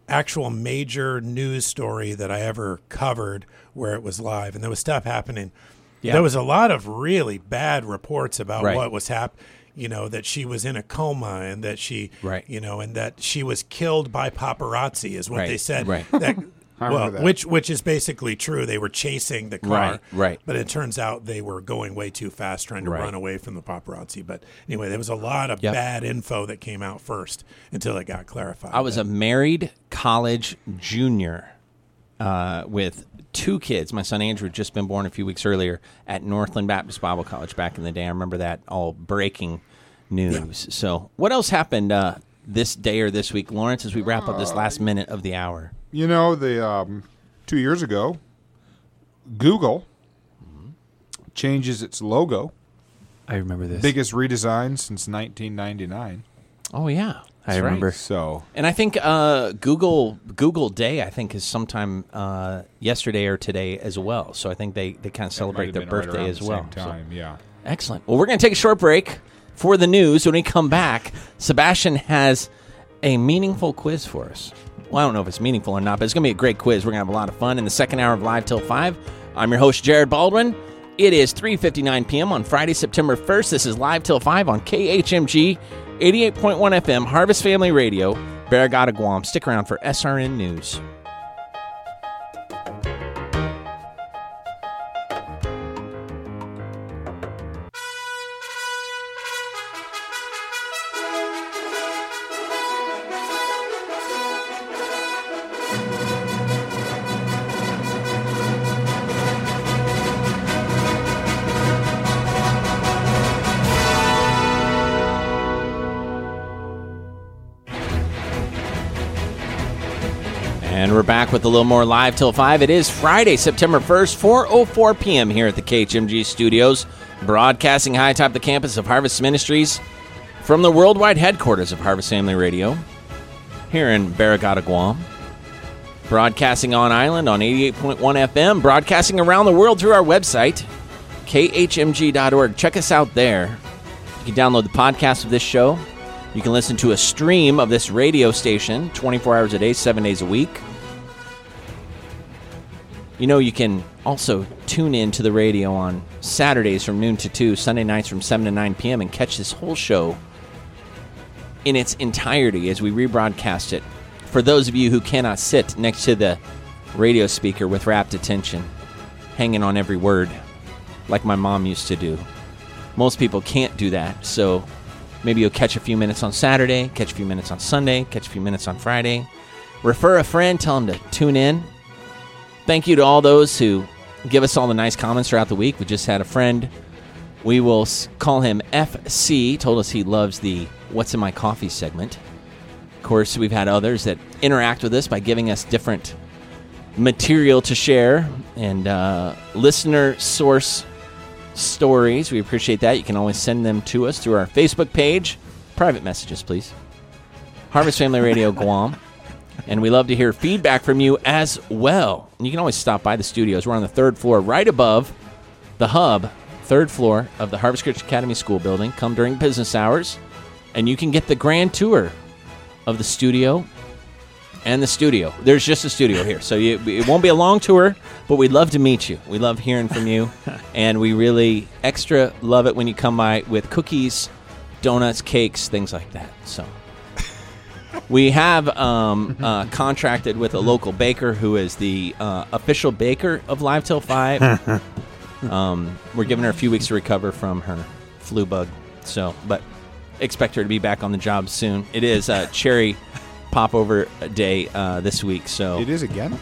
actual major news story that I ever covered where it was live, and there was stuff happening. Yeah. There was a lot of really bad reports about Right. what was happening. You know that she was in a coma and that she, Right. you know, and that she was killed by paparazzi is what Right, they said. right. That, <laughs> well, that. which which is basically true. They were chasing the car, Right, right. But it turns out they were going way too fast, trying to Right. run away from the paparazzi. But anyway, there was a lot of Yep. bad info that came out first until it got clarified. I was a married college junior uh, with two kids. My son Andrew had just been born a few weeks earlier at Northland Baptist Bible College back in the day. I remember that all breaking news. So, what else happened uh, this day or this week, Lawrence? As we wrap up this last minute of the hour. You know, the um, two years ago, Google changes its logo. I remember this. Biggest redesign since 1999. Oh yeah, I remember. So And I think uh, Google Google Day I think is sometime uh, yesterday or today as well. So I think they, they kind of celebrate their been right birthday as the well. Same So- yeah. Excellent. Well, we're going to take a short break for the news. When we come back, Sebastian has a meaningful quiz for us. Well, I don't know if it's meaningful or not, but it's going to be a great quiz. We're going to have a lot of fun in the second hour of Live Till 5. I'm your host, Jared Baldwin. It is 3.59 p.m. on Friday, September 1st. This is Live Till 5 on KHMG 88.1 FM, Harvest Family Radio, Barrigada, Guam. Stick around for SRN News. With a little more live till 5. It is Friday, September 1st, 4.04 p.m. here at the KHMG studios, broadcasting high atop the campus of Harvest Ministries from the worldwide headquarters of Harvest Family Radio here in Barrigada, Guam. Broadcasting on island on 88.1 FM, broadcasting around the world through our website, khmg.org. Check us out there. You can download the podcast of this show. You can listen to a stream of this radio station 24 hours a day, 7 days a week. You know, you can also tune in to the radio on Saturdays from noon to 2, Sunday nights from 7 to 9 p.m., and catch this whole show in its entirety as we rebroadcast it. For those of you who cannot sit next to the radio speaker with rapt attention, hanging on every word, like my mom used to do. Most people can't do that, so maybe you'll catch a few minutes on Saturday, catch a few minutes on Sunday, catch a few minutes on Friday. Refer a friend, tell them to tune in. Thank you to all those who give us all the nice comments throughout the week. We just had a friend. We will call him FC, told us he loves the What's in My Coffee segment. Of course, we've had others that interact with us by giving us different material to share and uh, listener source stories. We appreciate that. You can always send them to us through our Facebook page. Private messages, please. Harvest Family Radio Guam. <laughs> And we love to hear feedback from you as well. You can always stop by the studios. We're on the third floor, right above the hub, third floor of the Harvest Christian Academy School building. Come during business hours, and you can get the grand tour of the studio and the studio. There's just a studio here, so you, it won't be a long tour, but we'd love to meet you. We love hearing from you, <laughs> and we really extra love it when you come by with cookies, donuts, cakes, things like that. So. We have um, uh, contracted with a local baker who is the uh, official baker of Live Till 5. <laughs> um, we're giving her a few weeks to recover from her flu bug. So, but expect her to be back on the job soon. It is uh, cherry popover day uh, this week. So It is again.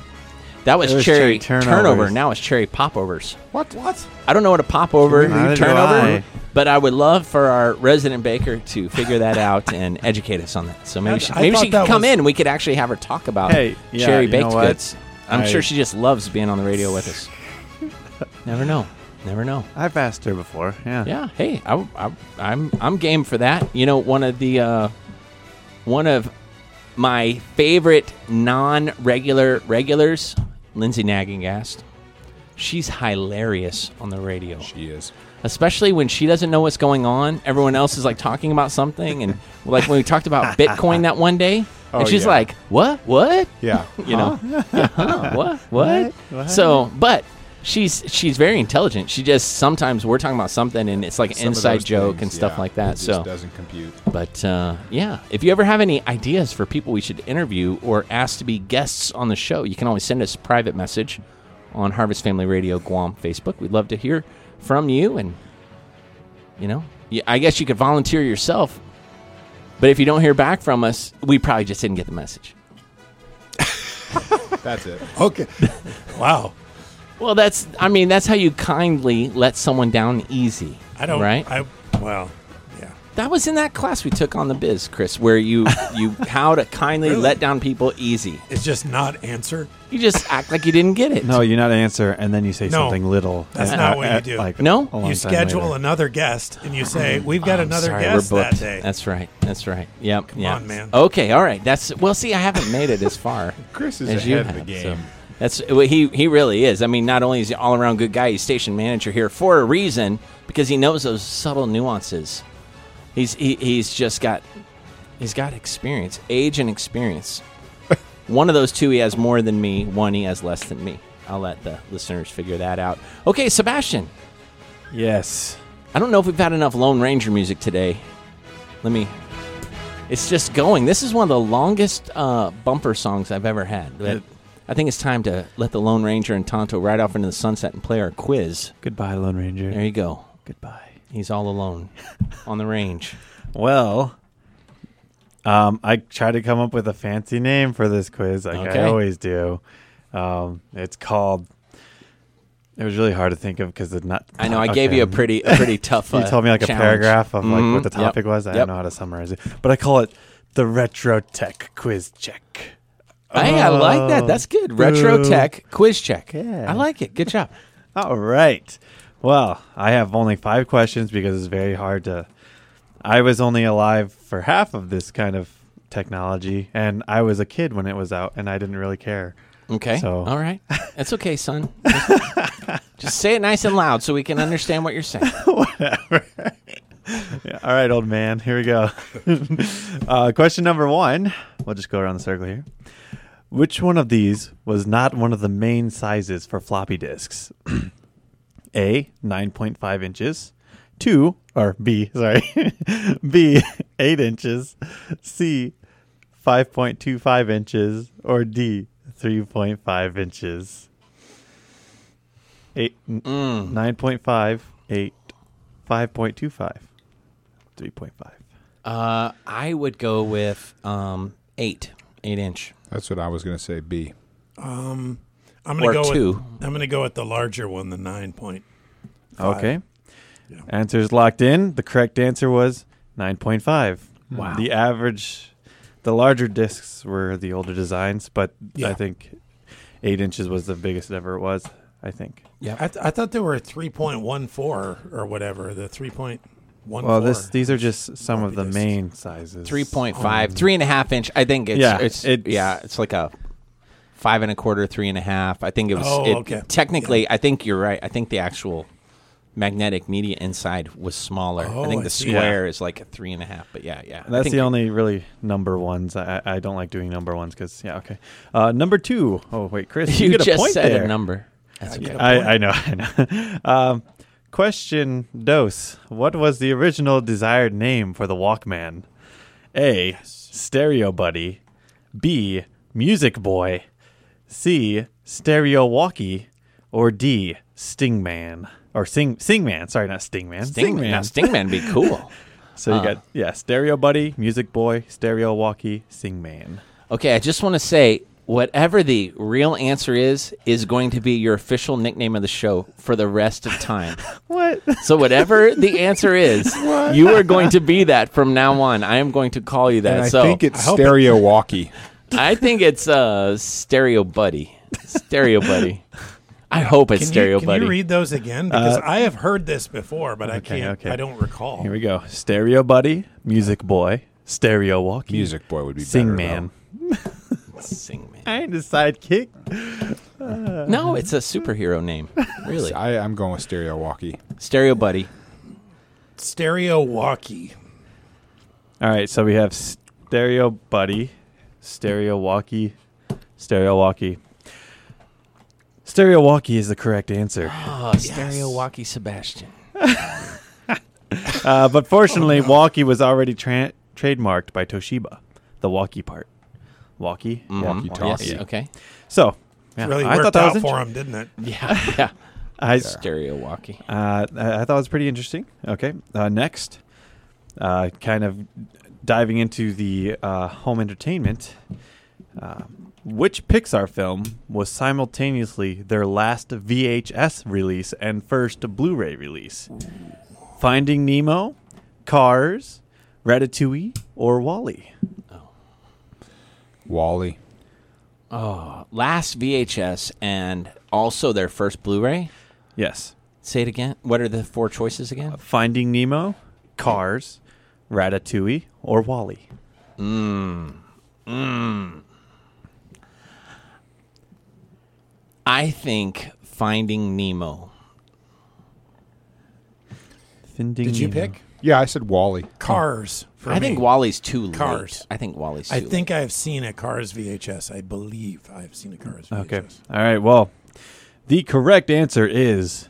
that was, It was cherry, cherry turnover. Now it's cherry popovers. What? What? I don't know what a popover Neither do turnover, I. but I would love for our resident baker to figure that out and educate us on that. So maybe I- she, I maybe she could come was- in and we could actually have her talk about Hey, yeah, cherry you know baked goods. I'm I- sure she just loves being on the radio with us. <laughs> Never know. Never know. I've asked her before. Yeah. Yeah. Hey, I, I, I'm I'm game for that. You know, one of the uh, one of my favorite non-regular regulars, Lindsay Naggingast. She's hilarious on the radio She is. Especially when she doesn't know what's going on. Everyone else is like talking about something, and like when we talked about <laughs> Bitcoin that one day, Oh, and she's yeah. like, "What? What? Yeah. <laughs> You know? Yeah, huh? <laughs> What? What? What? So, but she's she's very intelligent. She just sometimes we're talking about something, and it's like an Some inside joke things, and stuff yeah, like that. So, doesn't compute. but uh, yeah, if you ever have any ideas for people we should interview or ask to be guests on the show, you can always send us a private message on Harvest Family Radio Guam Facebook. We'd love to hear from you, and you know, I guess you could volunteer yourself. But if you don't hear back from us, we probably just didn't get the message. <laughs> That's it. Okay. wow. Well, that's I mean that's how you kindly let someone down easy. I don't. right. I well. Yeah. That was in that class we took on the biz, Chris, where you you <laughs> how to kindly Really? let down people easy. It's just not answer. You just act like you didn't get it. No, you not answer, and then you say No, something little. that's uh, not what you uh, do. Like No? a long You time schedule later. another guest and you say, "We've got I'm another sorry, guest we're that day." That's right. That's right. Yep. Come yeah. on, man. Okay. All right. That's well. See, I haven't made it as far <laughs> Chris is as you ahead of the have, game. so that's well, he. He really is. I mean, not only is he all around good guy, he's station manager here for a reason because he knows those subtle nuances. He's he, he's just got he's got experience, age and experience. One of those two he has more than me. One he has less than me. I'll let the listeners figure that out. Okay, Sebastian. Yes. I don't know if we've had enough Lone Ranger music today. Let me. It's just going. This is one of the longest uh, bumper songs I've ever had. But I think it's time to let the Lone Ranger and Tonto ride off into the sunset and play our quiz. Goodbye, Lone Ranger. There you go. Goodbye. He's all alone <laughs> on the range. Well, um, I try to come up with a fancy name for this quiz, like Okay. I always do. Um, it's called. It was really hard to think of because it's not. I know. I okay. gave you a pretty, a pretty <laughs> tough. You uh, told me like a paragraph of like Mhm. what the Yep. topic was. I Yep. don't know how to summarize it, but I call it the Retro Tech Quiz Check. Hey, I like that. That's good. Retro boo. tech quiz check. Yeah. I like it. Good job. <laughs> All right. Well, I have only five questions because it's very hard to. I was only alive for half of this kind of technology, and I was a kid when it was out, and I didn't really care. Okay. So- All right. <laughs> That's okay, son. Just, just say it nice and loud so we can understand what you're saying. <laughs> Yeah, all right, old man. Here we go. <laughs> uh, question number one. We'll just go around the circle here. Which one of these was not one of the main sizes for floppy disks? <clears throat> A, 9.5 inches. Two, or B, sorry. <laughs> B, 8 inches. C, 5.25 inches. Or D, 3.5 inches. 8, n- 9.5, 8, 5.25, 3.5. Uh, I would go with um, eight, eight inch. That's what I was going to say. B. I'm gonna Or go two. With, I'm gonna go with the larger one, the nine point. Okay. Yeah. Answers locked in. The correct answer was 9.5. Wow. The average, the larger discs were the older designs, but I think 8 inches was the biggest ever it was, I think. Yeah. I, th- I thought they were three point one four or whatever. The three point one. Well, this these are just some of the floppy disks. main sizes. Three point five, oh. three and a half inch. I think it's Yeah, it's, it's- yeah, it's like a five and a quarter, three and a half. I think it was. Oh, it- okay. Technically, I think you're right. I think the actual magnetic media inside was smaller. I Oh, think the square is like a three and a half. But yeah, yeah. That's the only really number ones. I, I I don't like doing number ones because yeah okay. Uh, number two. Oh wait, Chris, <laughs> you, You get a just point said there. a number. That's I okay. I, I know, <laughs> I know. um, question dose. What was the original desired name for the Walkman? A. Stereo Buddy. B. Music Boy. C. Stereo Walkie. Or D. Stingman. Or Sing Singman. Sorry, not Stingman. Stingman. Now, Stingman be cool. <laughs> So you Uh. got yeah, Stereo Buddy, Music Boy, Stereo Walkie, Singman. Okay, I just want to say whatever the real answer is is going to be your official nickname of the show for the rest of time. <laughs> What? So whatever the answer is, <laughs> you are going to be that from now on. I am going to call you that. And I so think it's I hope stereo walkie. I think it's uh, Stereo Buddy. Stereo Buddy. I hope it's Can, Stereo you, can Buddy. you read those again? Because Uh, I have heard this before, but I can't. okay. I don't recall. Here we go. Stereo Buddy, Music Boy, Stereo Walkie, Music boy would be Sing better, Man. <laughs> Sing man. I ain't a sidekick. No, it's a superhero name. though. Really. I, I'm going with stereo walkie. Stereo Buddy. Stereo walkie. All right, so we have Stereo Buddy, Stereo Walkie, Stereo Walkie. Stereo Walkie is the correct answer. Oh, Stereo Walkie Sebastian. <laughs> Uh, but fortunately, Walkie was already tra- trademarked by Toshiba. The Walkie part. Walkie? Mhm. Walkie-talkie. Yes, Okay. So, yeah, Really I worked thought that out was for inter- him, didn't it? <laughs> Yeah. Yeah. <laughs> I, Stereo Walkie. Uh, I I thought it was pretty interesting. Okay, uh, next, uh, kind of diving into the uh, home entertainment. Uh, which Pixar film was simultaneously their last VHS release and first Blu-ray release? Finding Nemo, Cars, Ratatouille, or WALL-E? Oh. WALL-E. Oh, last VHS and also their first Blu-ray. Yes, Say it again. What are the four choices again? Uh, Finding Nemo, Cars, Ratatouille, or WALL-E? Mm. Mm. I think Finding Nemo. Finding Did you Nemo. pick Yeah, I said WALL-E. Cars? For I think. WALL-E's too late. Cars. I think WALL-E's too I late. think I have seen a Cars VHS. I believe I have seen a Cars VHS. Okay. All right. Well, the correct answer is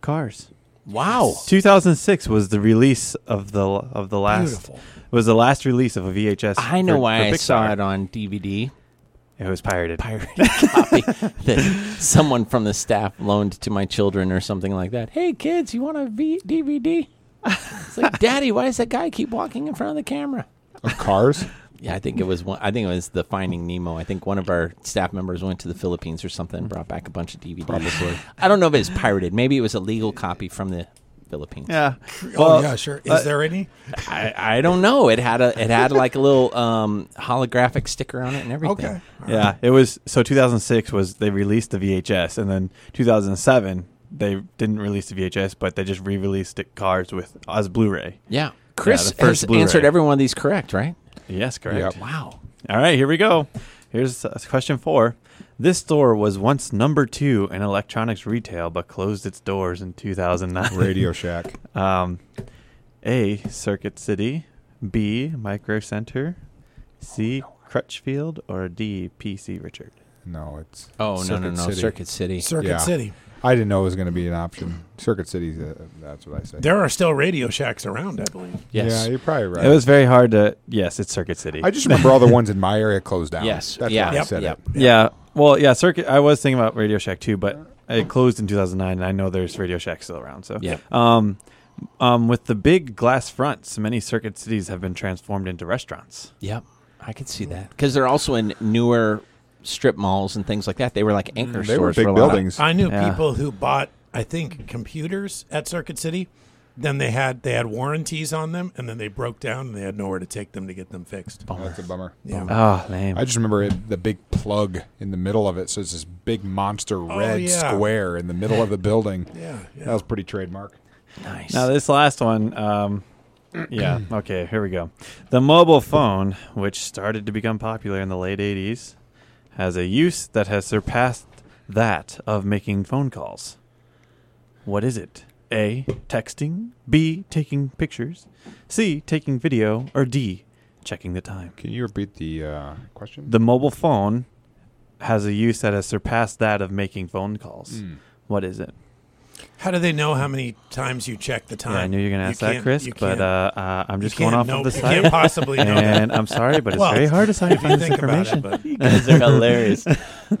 Cars. Wow. 2006 was the release of the of the last Beautiful. was the last release of a VHS. I know for- why for I saw it on DVD. It was pirated. Pirated <laughs> copy that someone from the staff loaned to my children or something like that. Hey kids, you want a v- DVD? It's like, <laughs> Daddy, why does that guy keep walking in front of the camera? Of cars? <laughs> Yeah, I think it was one. I think it was the Finding Nemo. I think one of our staff members went to the Philippines or something and brought back a bunch of DVDs. Probably. I don't know if it's pirated. Maybe it was a legal copy from the Philippines. Yeah. oh yeah, sure. Is uh, there any? I, I don't know. It had a it had like a little um, holographic sticker on it and everything. Okay. Yeah, it was so 2006 was they released the VHS, and then 2007 they didn't release the VHS, but they just re-released it cards with as Blu-ray. Yeah. Chris the first has Blu-ray. answered every one of these correct, right? Yes, correct. Yep. Wow. All right, here we go. Here's uh, question four. This store was once number two in electronics retail, but closed its doors in 2009. Radio <laughs> Shack. Um, A. Circuit City. B. Micro Center. C. Crutchfield. Or D. PC Richard. No, it's Oh no Circuit no no! City. Circuit City. Circuit Yeah. City. I didn't know it was going to be an option. Circuit City's uh, that's what I said. There are still Radio Shacks around, I believe. Yes. Yeah, you're probably right. It was very hard to. Yes, it's Circuit City. I just remember all the <laughs> ones in my area closed down. Yes. That's Yeah. why I Yep. said Yep. it. Yeah. Well, yeah, Circuit. I was thinking about Radio Shack too, but it closed in 2009, and I know there's Radio Shack still around. So, Yeah. Um, um, with the big glass fronts, many Circuit cities have been transformed into restaurants. Yep. I could see that because they're also in newer strip malls and things like that. They were like anchor They were stores big for a lot of- buildings. I knew Yeah. people who bought, I think, computers at Circuit City. Then they had they had warranties on them, and then they broke down, and they had nowhere to take them to get them fixed. Oh, that's a bummer. Yeah. Oh, lame. I just remember it, the big plug in the middle of it. So it's this big monster red Oh, yeah. square in the middle of the building. <laughs> Yeah, yeah. That was pretty trademark. Nice. Now this last one, um, <clears throat> yeah, okay, here we go. The mobile phone, which started to become popular in the late '80s, has a use that has surpassed that of making phone calls. What is it? A. Texting. B. Taking pictures. C. Taking video. Or D. Checking the time. Can you repeat the uh, question? The mobile phone has a use that has surpassed that of making phone calls. Mm. What is it? How do they know how many times you check the time? Yeah, I knew you were going to ask that, Chris, but uh, uh, I'm just going off know- of the you can't possibly know that. and I'm sorry, but it's Well, very hard to find, if you this think about information. it, but <laughs> you guys are hilarious.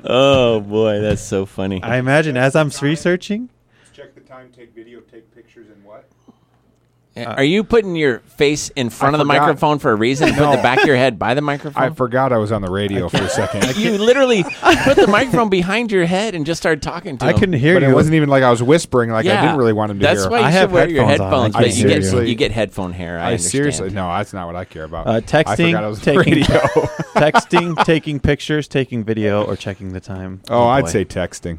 oh boy, that's so funny. I imagine as I'm researching, Check the time, take video, take pictures, and what? are you putting your face in front I of the forgot. microphone for a reason? Put the back of your head by the <laughs> microphone. I forgot I was on the radio for a second. <laughs> you literally put the microphone behind your head and just started talking to I him. couldn't hear but you. it wasn't even like I was whispering. Like I Yeah. didn't really want him to That's hear. why you I should have wear your headphones on. headphones, I but you get seriously- you get headphone hair. I, I understand. seriously no, that's not what I care about. Uh, I texting, forgot I was on the taking- radio. <laughs> texting, taking pictures, taking video, or checking the time. oh, I'd boy. say texting.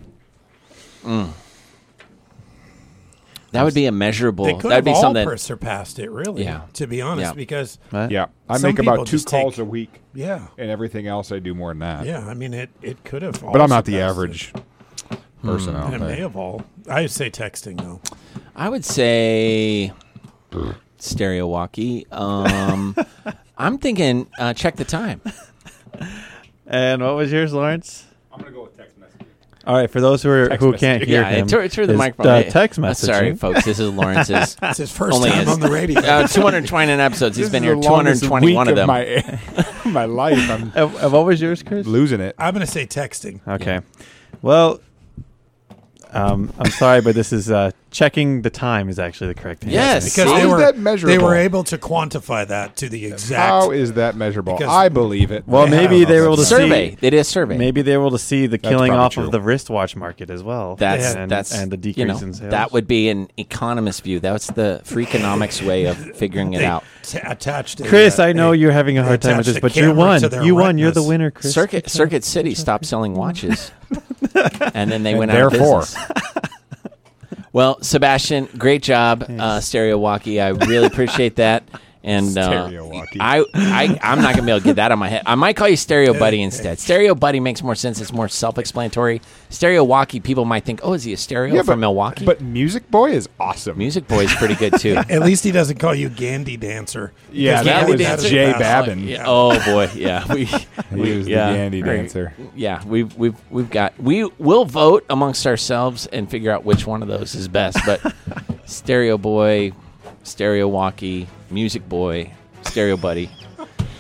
That would be a measurable. they could That'd have be all something. per- surpassed it, really. Yeah. To be honest, Yeah. because What? Yeah, I Some make about two just calls take- a week, yeah, and everything else I do more than that. yeah. I mean, it it could have. but all I'm not the surpassed average Hmm. person It. out And it may there. have all. I would say texting though. I would say stereo walkie. Um, <laughs> I'm thinking uh, check the time. And what was yours, Lawrence? I'm gonna go with text messaging. All right, for those who are Text who can't hear yeah, him, through, through the is, microphone. uh, Hey, text uh, messaging. sorry, folks. This is Lawrence's. <laughs> It's his first Only time his- on the radio. uh, 229 episodes. He's been here 221 week of them. my <laughs> my life. I'm <laughs> Uh, uh, what was yours, Chris? losing it. I'm going to say texting. Okay. Well, um, I'm sorry, but this is uh, checking the time is actually the correct answer. Yes. Because How they is were that measurable? they were able to quantify that to the exact. How is that measurable? Because- I believe it. Well, They maybe they were able to survey. see. They did a survey. Maybe they were able to see the That's killing probably off true. of the wristwatch market as well. That's and, that's and the decrease you know, in sales. That would be an economist view. That's the freakonomics way of <laughs> figuring it they out. t- attached. a, Chris, uh, I know a- you're having a they hard time with attached this, but you camera won. to their You won. You're the retinas. winner, Chris. Circuit Circuit <laughs> City stopped selling watches, <laughs> and then they went out of therefore- business. Well, Sebastian, great job, uh, Stereo Walkie. I really appreciate that. <laughs> And uh, I, I, I'm not gonna be able to get that on my head. I might call you Stereo Buddy <laughs> instead. Stereo Buddy makes more sense. It's more self-explanatory. Stereo Walkie, people might think, oh, is he a stereo from Milwaukee? But Music Boy is awesome. Music Boy is pretty good too. <laughs> At least he doesn't call you Gandhi Dancer. Yeah, that Gandhi was Dancer- Jay that's- Babin. Yeah. Oh boy, yeah. <laughs> We, He we was the Gandhi Yandy Right. dancer. Yeah, we've we've we've got we will vote amongst ourselves and figure out which one of those is best. But Stereo Boy, Stereo Walkie, Music Boy, Stereo Buddy.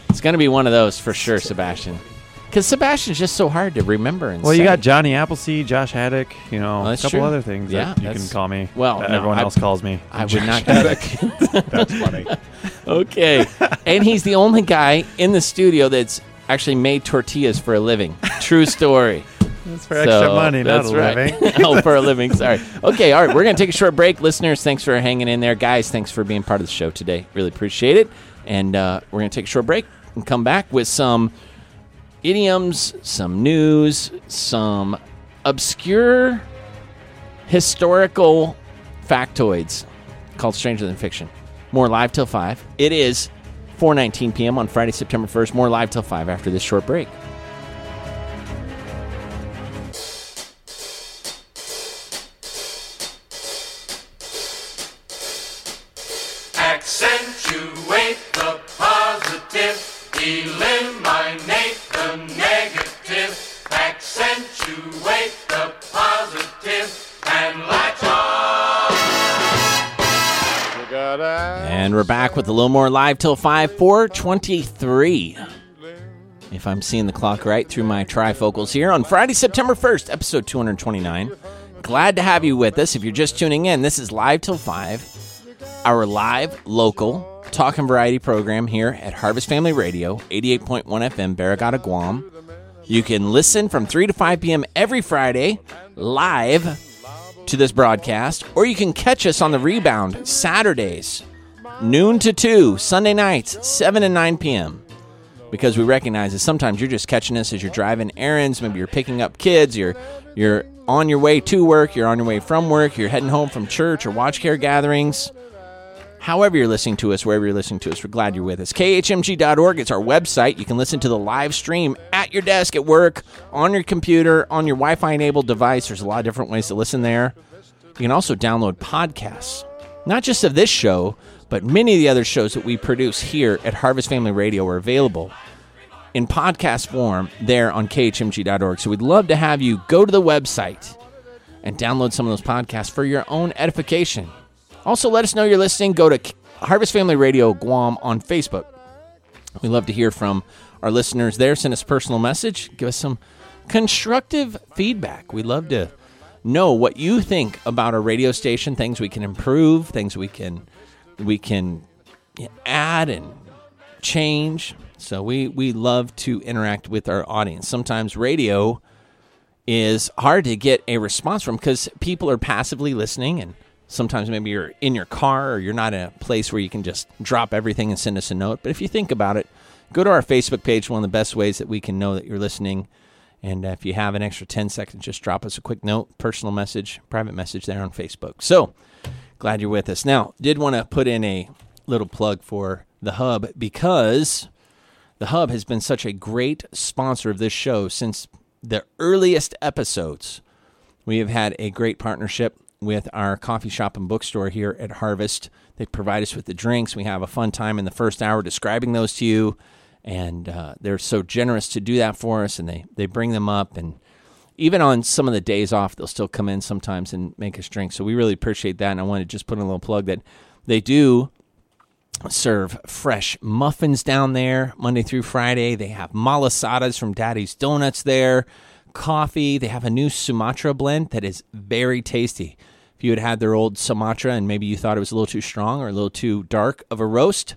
It's gonna be one of those for sure, Sebastian. Because Sebastian's just so hard to remember and Well, you say. got Johnny Appleseed, Josh Haddock, you know, Well, a that's couple true. other things Yeah, that you can that's- call me. well, that no, everyone I- else calls me. I would not get that. <laughs> That's funny. <laughs> Okay. and he's the only guy in the studio that's actually made tortillas for a living. True story. It's for extra So, money, not a that's right. living. <laughs> oh, for a living. <laughs> Sorry. Okay, all right. We're going to take a short break. Listeners, thanks for hanging in there. Guys, thanks for being part of the show today. Really appreciate it. And uh, we're going to take a short break and come back with some idioms, some news, some obscure historical factoids called Stranger Than Fiction. More live till 5. It is 4:19 p.m. on Friday, September 1st. More live till 5 after this short break. And we're back with a little more live till 5, 423. If I'm seeing the clock right through my trifocals here on Friday, September 1st, episode 229. Glad to have you with us. If you're just tuning in, this is Live Till 5, our live, local, talk and variety program here at Harvest Family Radio, 88.1 FM, Barrigada, Guam. You can listen from 3 to 5 p.m. every Friday live to this broadcast, or you can catch us on the rebound Saturdays, noon to 2, Sunday nights, 7 and 9 p.m. Because we recognize that sometimes you're just catching us as you're driving errands, maybe you're picking up kids, you're you're on your way to work, you're on your way from work, you're heading home from church or watch care gatherings. However, you're listening to us, wherever you're listening to us, we're glad you're with us. KHMG.org, it's our website. You can listen to the live stream at your desk, at work, on your computer, on your Wi Fi enabled device. There's a lot of different ways to listen there. You can also download podcasts, not just of this show, but many of the other shows that we produce here at Harvest Family Radio are available in podcast form there on KHMG.org. So we'd love to have you go to the website and download some of those podcasts for your own edification. Also, let us know you're listening. Go to Harvest Family Radio Guam on Facebook. We love to hear from our listeners there. Send us a personal message. Give us some constructive feedback. We love to know what you think about our radio station, things we can improve, things we can we can add and change. So we we love to interact with our audience. Sometimes radio is hard to get a response from because people are passively listening and sometimes maybe you're in your car or you're not in a place where you can just drop everything and send us a note but if you think about it go to our facebook page one of the best ways that we can know that you're listening and if you have an extra 10 seconds just drop us a quick note personal message private message there on facebook so glad you're with us now did want to put in a little plug for the hub because the hub has been such a great sponsor of this show since the earliest episodes we have had a great partnership with our coffee shop and bookstore here at Harvest. They provide us with the drinks. We have a fun time in the first hour describing those to you, and uh, they're so generous to do that for us. And they they bring them up, and even on some of the days off, they'll still come in sometimes and make us drinks. So we really appreciate that. And I want to just put in a little plug that they do serve fresh muffins down there Monday through Friday. They have malasadas from Daddy's Donuts there, coffee. They have a new Sumatra blend that is very tasty. If you had had their old Sumatra and maybe you thought it was a little too strong or a little too dark of a roast,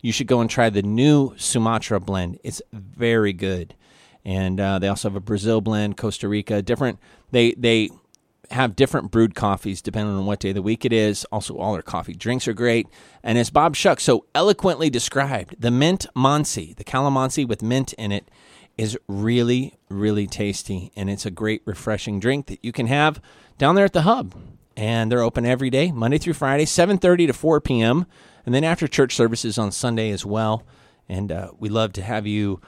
you should go and try the new Sumatra blend. It's very good. And uh, they also have a Brazil blend, Costa Rica, different. They they have different brewed coffees depending on what day of the week it is. Also, all their coffee drinks are great. And as Bob Shuck so eloquently described, the mint Monsi, the calamansi with mint in it, is really, really tasty. And it's a great, refreshing drink that you can have down there at the hub. And they're open every day, Monday through Friday, 7.30 to 4 p.m. And then after church services on Sunday as well. And uh, we love to have you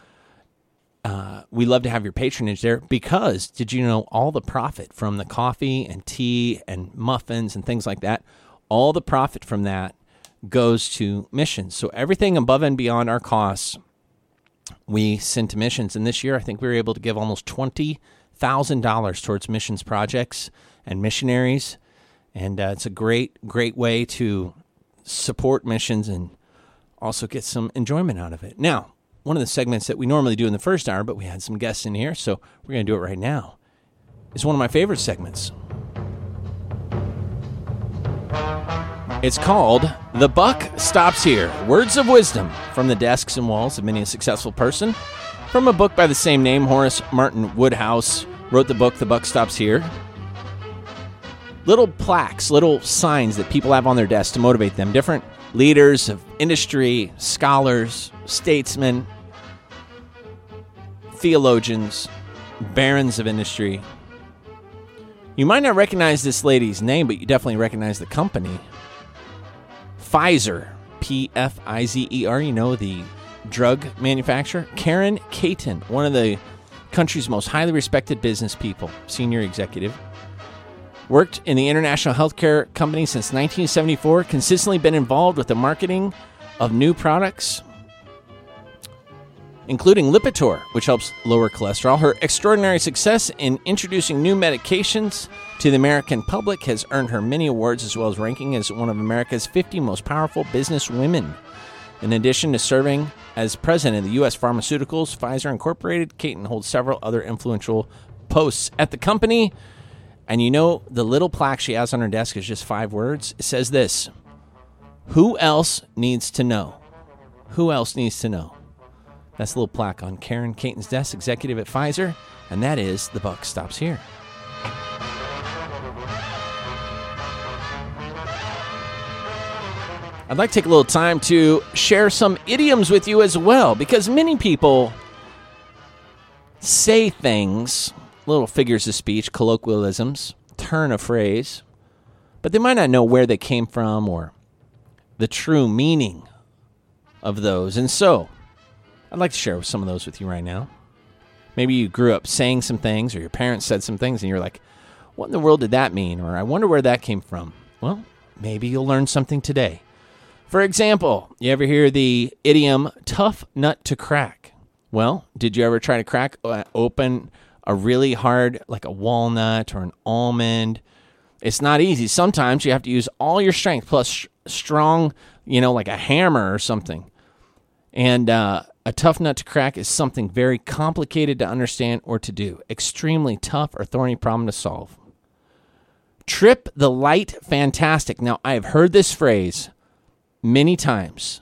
uh, we love to have your patronage there because did you know all the profit from the coffee and tea and muffins and things like that all the profit from that goes to missions. So everything above and beyond our costs we send to missions. And this year i think we were able to give almost $20000 towards missions projects and missionaries. And uh, it's a great great way to support missions and also get some enjoyment out of it. Now one of the segments that we normally do in the first hour, but we had some guests in here, so we're going to do it right now. It's one of my favorite segments. It's called The Buck Stops Here Words of Wisdom from the Desks and Walls of Many a Successful Person. From a book by the same name, Horace Martin Woodhouse wrote the book The Buck Stops Here. Little plaques, little signs that people have on their desks to motivate them. Different leaders of industry, scholars, statesmen, theologians, barons of industry. You might not recognize this lady's name, but you definitely recognize the company. Pfizer, P F I Z E R, you know, the drug manufacturer. Karen Katen, one of the country's most highly respected business people, senior executive. Worked in the international healthcare company since 1974, consistently been involved with the marketing of new products, including Lipitor, which helps lower cholesterol. Her extraordinary success in introducing new medications to the American public has earned her many awards as well as ranking as one of America's 50 most powerful business women. In addition to serving as president of the U.S. Pharmaceuticals Pfizer Incorporated, Katen holds several other influential posts at the company. And you know, the little plaque she has on her desk is just five words. It says this Who else needs to know? Who else needs to know? That's a little plaque on Karen Katen's desk, executive at Pfizer, and that is the buck stops here. I'd like to take a little time to share some idioms with you as well, because many people say things, little figures of speech, colloquialisms, turn a phrase, but they might not know where they came from or the true meaning of those. And so, I'd like to share some of those with you right now. Maybe you grew up saying some things, or your parents said some things, and you're like, what in the world did that mean? Or I wonder where that came from. Well, maybe you'll learn something today. For example, you ever hear the idiom tough nut to crack? Well, did you ever try to crack uh, open a really hard, like a walnut or an almond? It's not easy. Sometimes you have to use all your strength plus strong, you know, like a hammer or something. And uh, a tough nut to crack is something very complicated to understand or to do, extremely tough or thorny problem to solve. Trip the light fantastic. Now, I have heard this phrase many times,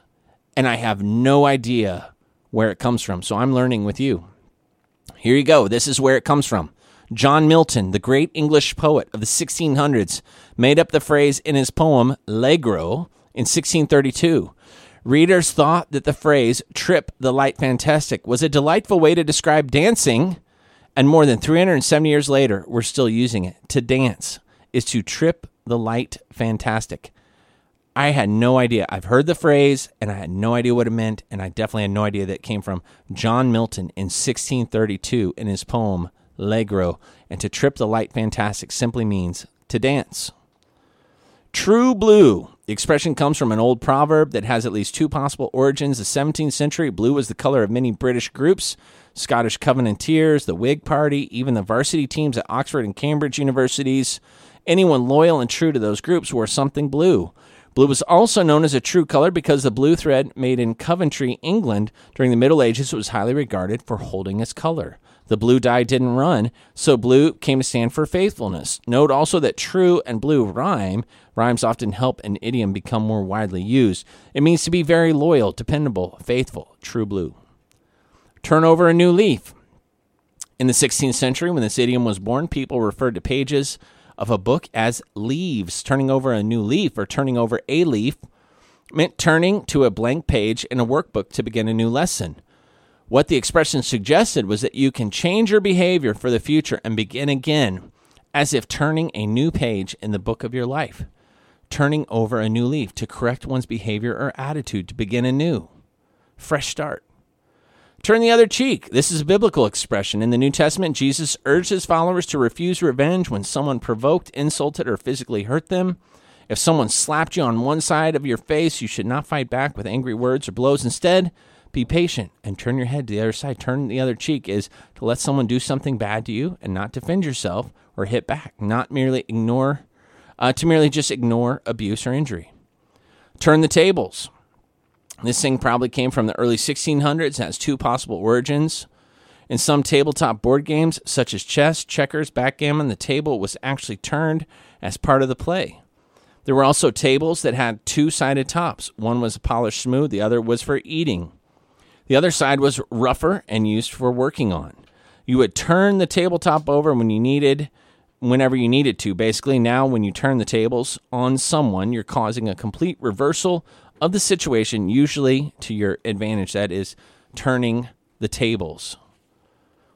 and I have no idea where it comes from. So I'm learning with you. Here you go. This is where it comes from. John Milton, the great English poet of the 1600s, made up the phrase in his poem L'Allegro in 1632. Readers thought that the phrase trip the light fantastic was a delightful way to describe dancing, and more than 370 years later, we're still using it. To dance is to trip the light fantastic. I had no idea. I've heard the phrase and I had no idea what it meant, and I definitely had no idea that it came from John Milton in 1632 in his poem L'Allegro. And to trip the light fantastic simply means to dance. True blue. The expression comes from an old proverb that has at least two possible origins. The 17th century, blue was the color of many British groups Scottish Covenanters, the Whig Party, even the varsity teams at Oxford and Cambridge universities. Anyone loyal and true to those groups wore something blue. Blue was also known as a true color because the blue thread made in Coventry, England during the Middle Ages was highly regarded for holding its color. The blue dye didn't run, so blue came to stand for faithfulness. Note also that true and blue rhyme. Rhymes often help an idiom become more widely used. It means to be very loyal, dependable, faithful, true blue. Turn over a new leaf. In the 16th century, when this idiom was born, people referred to pages of a book as leaves. Turning over a new leaf or turning over a leaf meant turning to a blank page in a workbook to begin a new lesson. What the expression suggested was that you can change your behavior for the future and begin again, as if turning a new page in the book of your life. Turning over a new leaf to correct one's behavior or attitude to begin anew. Fresh start. Turn the other cheek. This is a biblical expression. In the New Testament, Jesus urged his followers to refuse revenge when someone provoked, insulted, or physically hurt them. If someone slapped you on one side of your face, you should not fight back with angry words or blows. Instead, be patient and turn your head to the other side. Turn the other cheek is to let someone do something bad to you and not defend yourself or hit back, not merely ignore, uh, to merely just ignore abuse or injury. Turn the tables. This thing probably came from the early 1600s, has two possible origins. In some tabletop board games, such as chess, checkers, backgammon, the table was actually turned as part of the play. There were also tables that had two sided tops. One was polished smooth, the other was for eating. The other side was rougher and used for working on. You would turn the tabletop over when you needed, whenever you needed to. Basically, now when you turn the tables on someone, you're causing a complete reversal of the situation, usually to your advantage. That is turning the tables.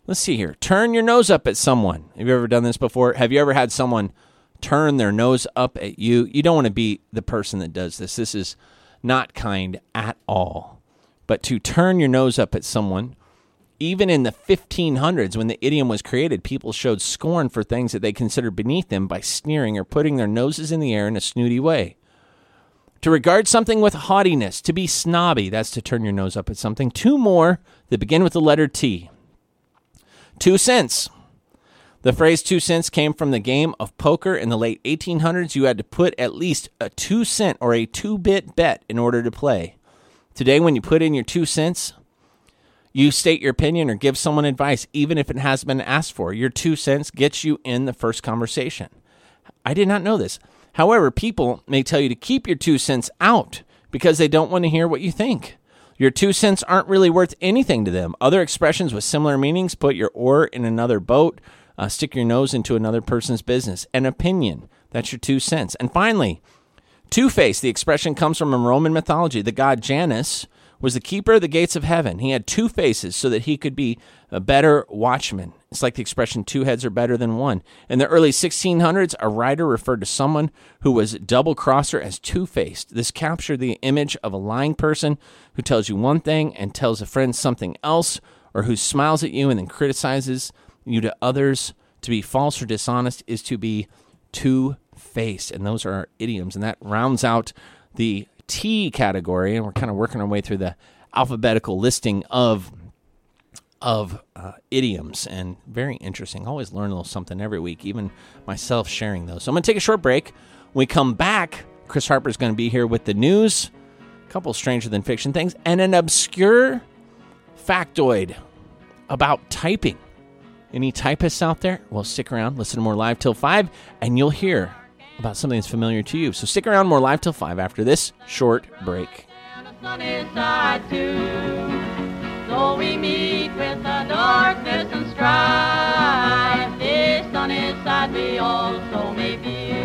Let's see here. Turn your nose up at someone. Have you ever done this before? Have you ever had someone turn their nose up at you? You don't want to be the person that does this. This is not kind at all. But to turn your nose up at someone, even in the 1500s, when the idiom was created, people showed scorn for things that they considered beneath them by sneering or putting their noses in the air in a snooty way. To regard something with haughtiness, to be snobby, that's to turn your nose up at something. Two more that begin with the letter T. Two cents. The phrase two cents came from the game of poker in the late 1800s. You had to put at least a two cent or a two bit bet in order to play. Today, when you put in your two cents, you state your opinion or give someone advice, even if it has been asked for. Your two cents gets you in the first conversation. I did not know this. However, people may tell you to keep your two cents out because they don't want to hear what you think. Your two cents aren't really worth anything to them. Other expressions with similar meanings put your oar in another boat, uh, stick your nose into another person's business. An opinion, that's your two cents. And finally, Two Face, the expression comes from Roman mythology. The god Janus was the keeper of the gates of heaven. He had two faces so that he could be a better watchman. It's like the expression two heads are better than one. In the early 1600s, a writer referred to someone who was double crosser as two faced. This captured the image of a lying person who tells you one thing and tells a friend something else, or who smiles at you and then criticizes you to others. To be false or dishonest is to be two faced. And those are our idioms. And that rounds out the T category. And we're kind of working our way through the alphabetical listing of of uh, idioms and very interesting. Always learn a little something every week, even myself sharing those. So I'm going to take a short break. When we come back, Chris Harper is going to be here with the news, a couple stranger than fiction things, and an obscure factoid about typing. Any typists out there? Well, stick around, listen to more Live Till 5, and you'll hear about something that's familiar to you. So stick around, more Live Till 5 after this short break. darkness and strife. This sunny side we also may.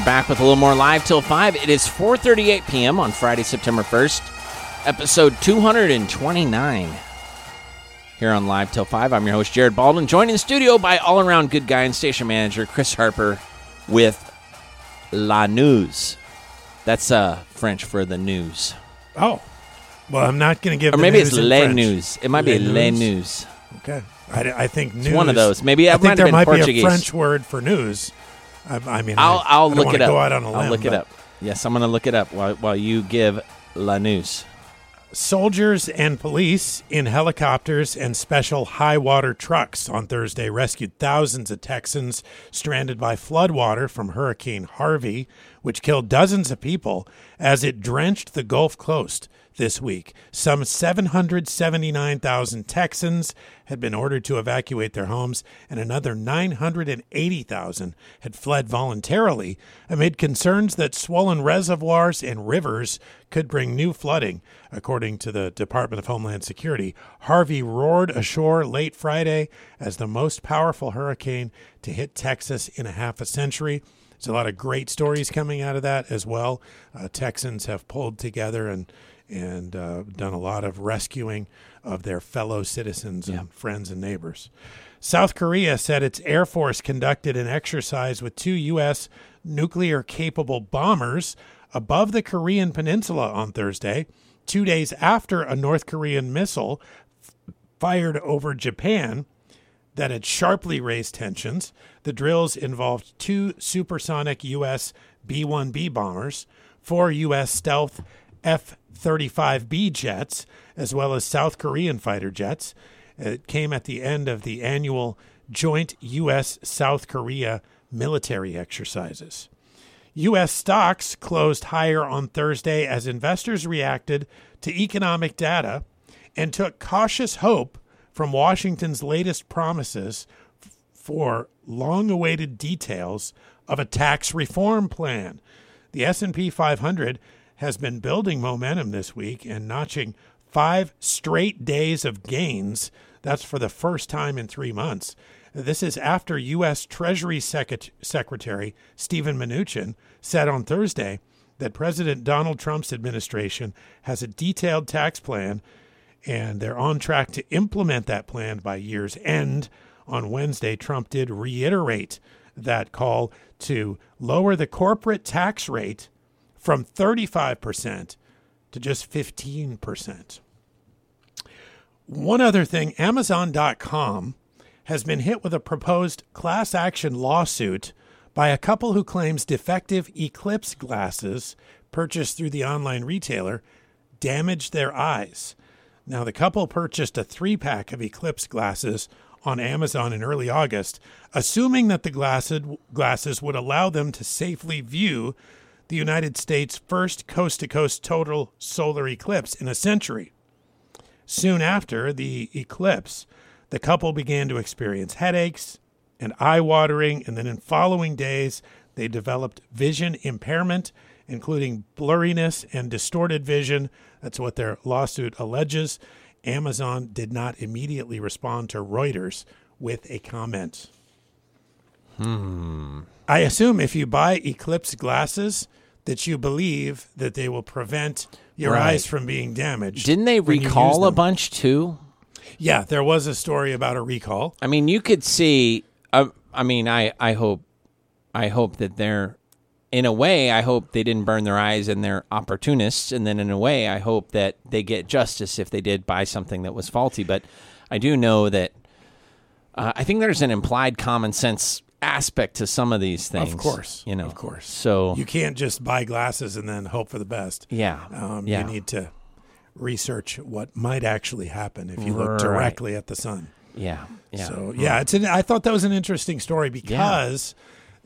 We're back with a little more live till 5. It is 4:38 p.m. on Friday, September 1st, episode 229. Here on Live Till 5, I'm your host Jared Baldwin, joined in the studio by all-around good guy and station manager Chris Harper with La News. That's uh French for the news. Oh, well, I'm not going to give. Or maybe news it's Les French. News. It might be Les Les News? News. Okay, I, I think news. It's one of those. Maybe I think might there been might Portuguese. be a French word for news. I, I mean, I'll I, I'll I look it up. Go out on a I'll limb, look it up. Yes, I'm going to look it up while while you give La News. Soldiers and police in helicopters and special high water trucks on Thursday rescued thousands of Texans stranded by floodwater from Hurricane Harvey, which killed dozens of people as it drenched the Gulf Coast this week. Some 779,000 Texans had been ordered to evacuate their homes, and another 980,000 had fled voluntarily amid concerns that swollen reservoirs and rivers could bring new flooding. According to the Department of Homeland Security, Harvey roared ashore late Friday as the most powerful hurricane to hit Texas in a half a century. There's a lot of great stories coming out of that as well. Uh, Texans have pulled together and and uh, done a lot of rescuing of their fellow citizens and friends and neighbors. South Korea said its Air Force conducted an exercise with two U.S. nuclear capable bombers above the Korean Peninsula on Thursday, two days after a North Korean missile f- fired over Japan that had sharply raised tensions. The drills involved two supersonic U.S. B 1B bombers, four U.S. stealth F 35B jets, as well as South Korean fighter jets. It came at the end of the annual joint U.S. South Korea military exercises. U.S. stocks closed higher on Thursday as investors reacted to economic data and took cautious hope from Washington's latest promises for long-awaited details of a tax reform plan. The S&P 500 has been building momentum this week and notching 5 straight days of gains. That's for the first time in 3 months. This is after U.S. Treasury Secret- Secretary Stephen Mnuchin said on Thursday that President Donald Trump's administration has a detailed tax plan and they're on track to implement that plan by year's end. On Wednesday, Trump did reiterate that call to lower the corporate tax rate from 35% to just 15%. One other thing Amazon.com has been hit with a proposed class action lawsuit by a couple who claims defective Eclipse glasses purchased through the online retailer damaged their eyes. Now, the couple purchased a three pack of Eclipse glasses on Amazon in early August, assuming that the glasses, would allow them to safely view the United States' first coast to coast total solar eclipse in a century. Soon after the eclipse, the couple began to experience headaches and eye watering, and then in following days, they developed vision impairment, including blurriness and distorted vision. That's what their lawsuit alleges. Amazon did not immediately respond to Reuters with a comment. Hmm. I assume if you buy Eclipse glasses, that you believe that they will prevent your Right. eyes from being damaged. Didn't they when you use recall a bunch too? Yeah, there was a story about a recall. I mean, you could see. Uh, I mean, I I hope, I hope that they're, in a way, I hope they didn't burn their eyes and they're opportunists, and then in a way, I hope that they get justice if they did buy something that was faulty. But I do know that. Uh, I think there's an implied common sense aspect to some of these things. Of course, you know, of course. So You can't just buy glasses and then hope for the best. yeah, Um, yeah. You need to research what might actually happen if you look Right. directly at the sun. yeah, yeah. So yeah, it's an, I thought that was an interesting story because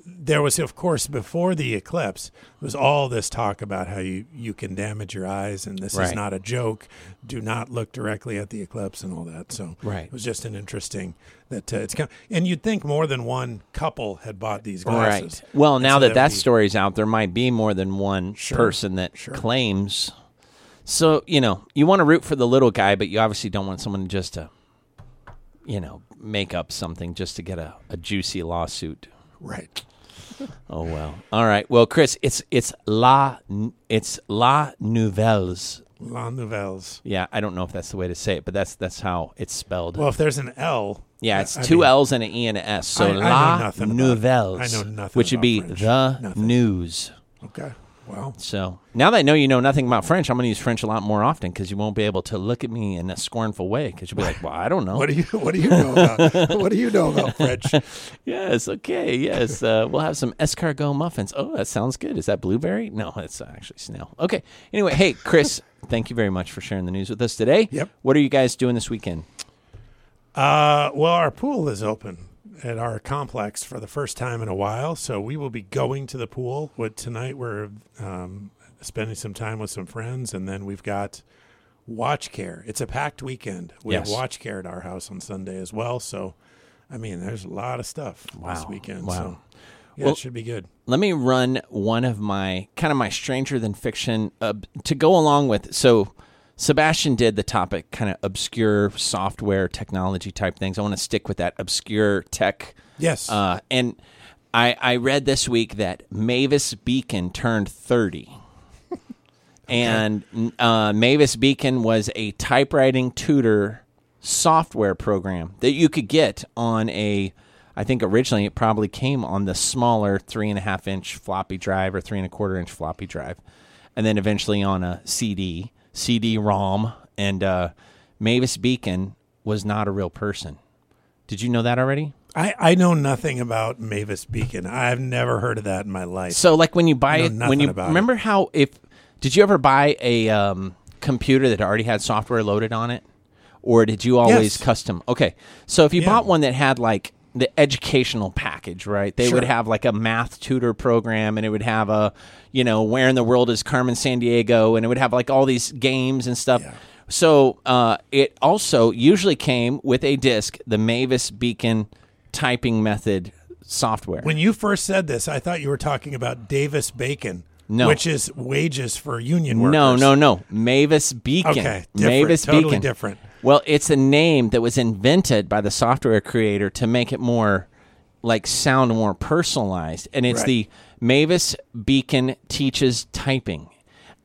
there was, of course, before the eclipse, there was all this talk about how you you can damage your eyes and this is not a joke. Do not look directly at the eclipse and all that. So Right. it was just an interesting that uh, it's kind of, and you'd think more than one couple had bought these glasses. Right. Well, now so that that be- story's out, there might be more than one Sure, person that sure. claims. So you know, you want to root for the little guy, but you obviously don't want someone just to, you know, make up something just to get a, a juicy lawsuit. right. Oh well. All right. Well, Chris, it's it's la it's la nouvelles. La Nouvelles. Yeah, I don't know if that's the way to say it, but that's that's how it's spelled. Well, if there's an L, yeah, it's I two mean, L's and an E and an S. So I- I la nothing about- nouvelles. I know nothing which would be French. the Nothing. news. Okay. Well, So now that I know you know nothing about French, I'm going to use French a lot more often because you won't be able to look at me in a scornful way because you'll be like, "Well, I don't know." <laughs> what do you what do you know about <laughs> what do you know about French? <laughs> yes, okay, yes. Uh, we'll have some escargot muffins. Oh, that sounds good. Is that blueberry? No, it's actually snail. Okay. Anyway, hey, Chris, thank you very much for sharing the news with us today. Yep. What are you guys doing this weekend? Uh, well, our pool is open at our complex for the first time in a while, so we will be going to the pool. With tonight, we're um, spending some time with some friends, and then we've got watch care. It's a packed weekend. We Yes. have watch care at our house on Sunday as well. So, I mean, there's a lot of stuff this weekend. Wow. So, yeah, Well- it should be good. let me run one of my kind of my stranger than fiction uh, to go along with so sebastian did the topic kind of obscure software technology type things. I want to stick with that obscure tech. Yes. uh, and I, I read this week that mavis beacon turned 30 <laughs> and uh, mavis beacon was a typewriting tutor software program that you could get on a i think originally it probably came on the smaller three and a half inch floppy drive or three and a quarter inch floppy drive and then eventually on a cd cd rom and uh, mavis beacon was not a real person Did you know that already? I, I know nothing about Mavis Beacon. I've never heard of that in my life. So like when you buy it, when you about it. remember how if did you ever buy a um, computer that already had software loaded on it, or did you always Yes. custom? Okay, so if you Yeah. bought one that had like the educational package, right? They would have like a math tutor program, and it would have a you know where in the world is Carmen Sandiego, and it would have like all these games and stuff. Yeah. So uh, it also usually came with a disc, the Mavis Beacon typing method software. when you first said this, I thought you were talking about Davis Bacon, No. which is wages for union workers. No, no, no. Mavis Beacon. Okay, different, Mavis totally Beacon. different. Well, it's a name that was invented by the software creator to make it more like sound more personalized. And it's Right. the Mavis Beacon teaches typing.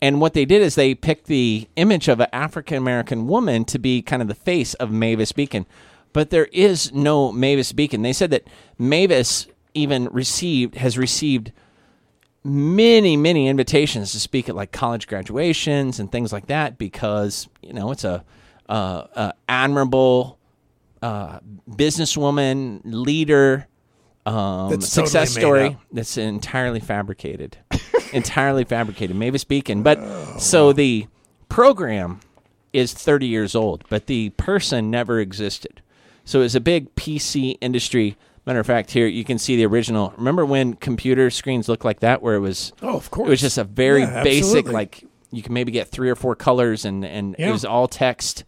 And what they did is they picked the image of an African American woman to be kind of the face of Mavis Beacon. But there is no Mavis Beacon. They said that Mavis even received has received many many invitations to speak at like college graduations and things like that because you know it's a uh, uh, admirable uh, businesswoman leader um, That's success totally made story up. that's entirely fabricated <laughs> entirely fabricated. Mavis beacon. But so the program is 30 years old but the person never existed. So it was a big pc industry. Matter of fact here you can see the original. Remember when computer screens looked like that where it was Oh, of course. it was just a very Yeah, basic absolutely. like you can maybe get three or four colors and and it was all text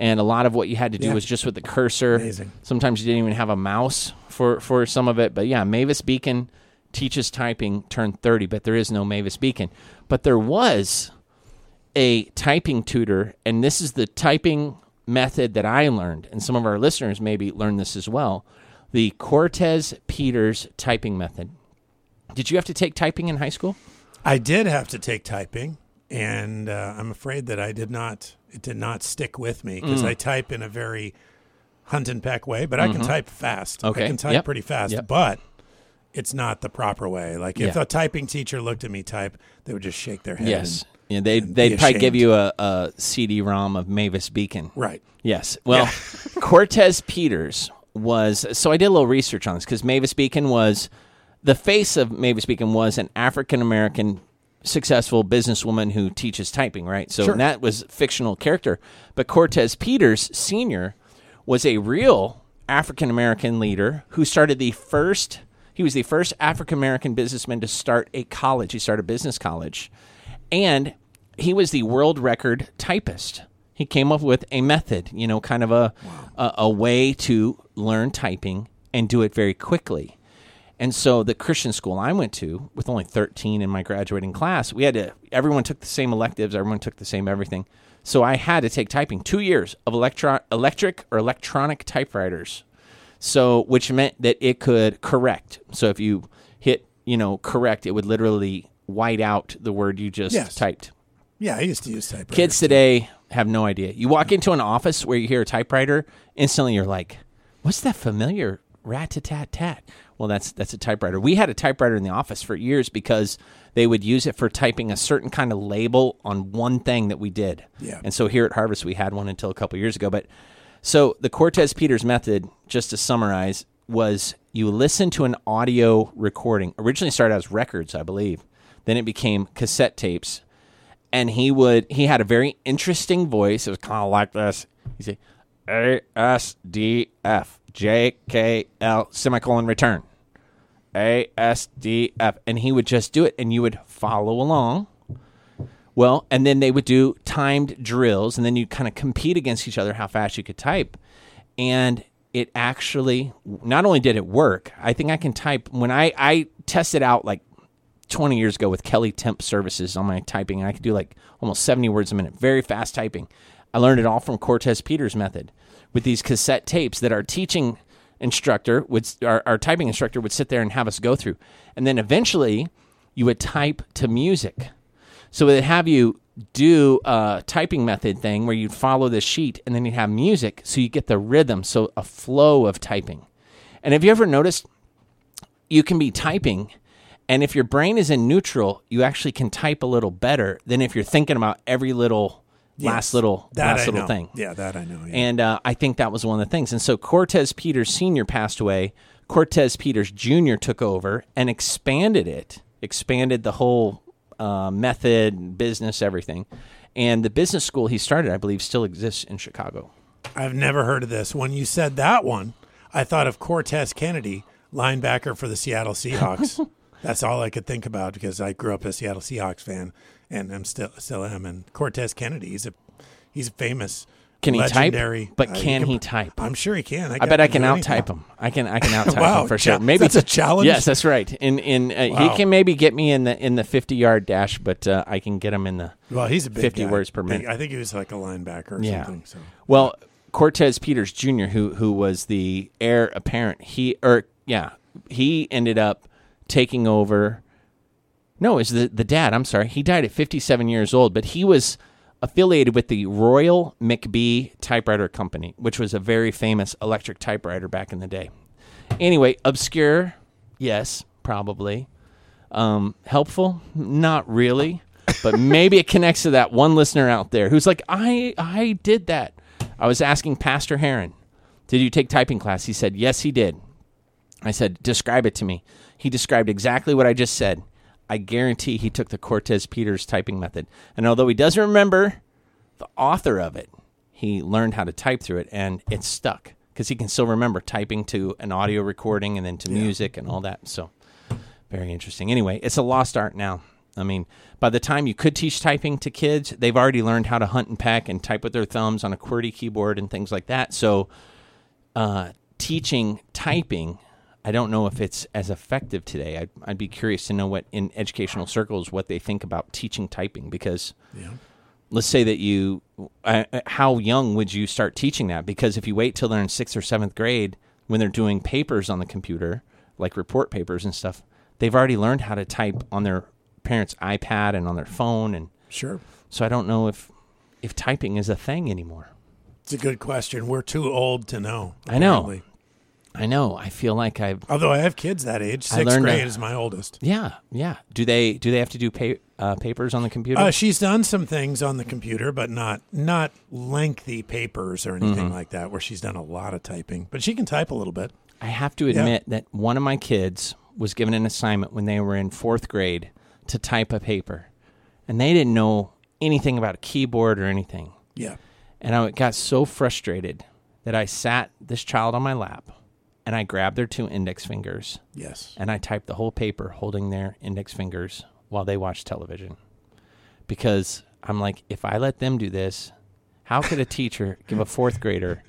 and a lot of what you had to do Yeah. was just with the cursor Amazing. sometimes you didn't even have a mouse for for some of it but yeah mavis beacon teaches typing turned 30 but there is no mavis beacon but there was a typing tutor and this is the typing method that i learned and some of our listeners maybe learned this as well the cortez peters typing method did you have to take typing in high school I did have to take typing, and uh, I'm afraid that I did not. It did not stick with me Mm. because I type in a very hunt and peck way, but I can type fast. Mm-hmm. Okay. I can type Yep. pretty fast, Yep. but it's not the proper way. Like if Yeah. a typing teacher looked at me type, they would just shake their head. Yes. and- Yeah, they'd, they'd probably give you a, a CD-ROM of Mavis Beacon. right. Yes. Well, <laughs> Cortez Peters was. So I did a little research on this because Mavis Beacon was the face of Mavis Beacon was an African American successful businesswoman who teaches typing. Right. So Sure. that was fictional character, but Cortez Peters Senior was a real African American leader who started the first. He was the first African American businessman to start a college. He started a business college, and he was the world record typist. He came up with a method, you know, kind of a, a a way to learn typing and do it very quickly. And so the Christian school I went to, with only 13 in my graduating class, we had to everyone took the same electives, everyone took the same everything. So I had to take typing 2 years of electro- electric or electronic typewriters. So which meant that it could correct. So if you hit, you know, correct, it would literally white out the word you just Yes. typed. Yeah, I used to use typewriters. Kids today have no idea. You walk into an office where you hear a typewriter, instantly you're like, "What's that familiar rat tat tat?" Well, that's that's a typewriter. We had a typewriter in the office for years because they would use it for typing a certain kind of label on one thing that we did. Yeah. And so here at Harvest we had one until a couple years ago, but so the Cortez Peters method, just to summarize, was you listen to an audio recording. Originally started as records, I believe. Then it became cassette tapes and he would he had a very interesting voice. It was kind of like this. He'd say A S D F J K L semicolon return. A S D F and he would just do it and you would follow along. Well, and then they would do timed drills and then you kind of compete against each other how fast you could type. And it actually not only did it work, I think I can type when I I tested out like 20 years ago with Kelly Temp Services on my typing, and I could do like almost 70 words a minute, very fast typing. I learned it all from Cortez Peters' method with these cassette tapes that are teaching instructor would, our, our typing instructor would sit there and have us go through. And then eventually you would type to music. So they'd have you do a typing method thing where you'd follow the sheet and then you'd have music so you get the rhythm, so a flow of typing. And have you ever noticed you can be typing and if your brain is in neutral, you actually can type a little better than if you're thinking about every little last Yes. little that last I little know. thing. Yeah, that I know. Yeah. And uh, I think that was one of the things. And so Cortez Peters Sr. passed away. Cortez Peters Jr. took over and expanded it, expanded the whole uh, method, business, everything. And the business school he started, I believe, still exists in Chicago. I've never heard of this. When you said that one, I thought of Cortez Kennedy, linebacker for the Seattle Seahawks. <laughs> That's all I could think about because I grew up a Seattle Seahawks fan, and I'm still still am. And Cortez Kennedy, he's a he's a famous. Can he legendary, type? But uh, can he type? I'm sure he can. I got- bet I can out anything. type him. I can I can <laughs> out type Wow, him for sure. Maybe that's a challenge? Yes, that's right. In in uh, Wow. he can maybe get me in the in the fifty yard dash, but uh, I can get him in the Well, he's a big 50 guy. words per minute. I think he was like a linebacker or Yeah. something. So Well, Cortez Peters Jr., who who was the heir apparent, he or yeah, he ended up taking over. No, it was the the dad. I'm sorry, he died at 57 years old, but he was affiliated with the Royal McBee Typewriter Company, which was a very famous electric typewriter back in the day. Anyway, obscure, yes, probably. Um, helpful, not really, but maybe it connects to that one listener out there who's like, I I did that. I was asking Pastor Heron, did you take typing class? He said, yes, he did. I said, describe it to me. He described exactly what I just said. I guarantee he took the Cortez Peters typing method. And although he doesn't remember the author of it, he learned how to type through it and it's stuck because he can still remember typing to an audio recording and then to music and all that. So, very interesting. Anyway, it's a lost art now. I mean, by the time you could teach typing to kids, they've already learned how to hunt and peck and type with their thumbs on a QWERTY keyboard and things like that. So, uh, teaching typing, I don't know if it's as effective today. I'd, I'd be curious to know what in educational circles what they think about teaching typing because let's say that you uh, how young would you start teaching that because if you wait till they're in sixth or seventh grade when they're doing papers on the computer like report papers and stuff they've already learned how to type on their parents ipad and on their phone and sure, so i don't know if if typing is a thing anymore it's a good question. We're too old to know. I know. I know i feel like i've Although I have kids that age, I sixth learned grade is my oldest. yeah yeah do they do they have to do pa- uh, papers on the computer Uh, she's done some things on the computer, but not not lengthy papers or anything Mm-hmm. like that, where she's done a lot of typing. But she can type a little bit. I have to admit that one of my kids was given an assignment when they were in fourth grade to type a paper, and they didn't know anything about a keyboard or anything. Yeah, And I got so frustrated that I sat this child on my lap and I grabbed their two index fingers yes. and I typed the whole paper holding their index fingers while they watched television. Because I'm like, if I let them do this, how could a <laughs> teacher give a fourth grader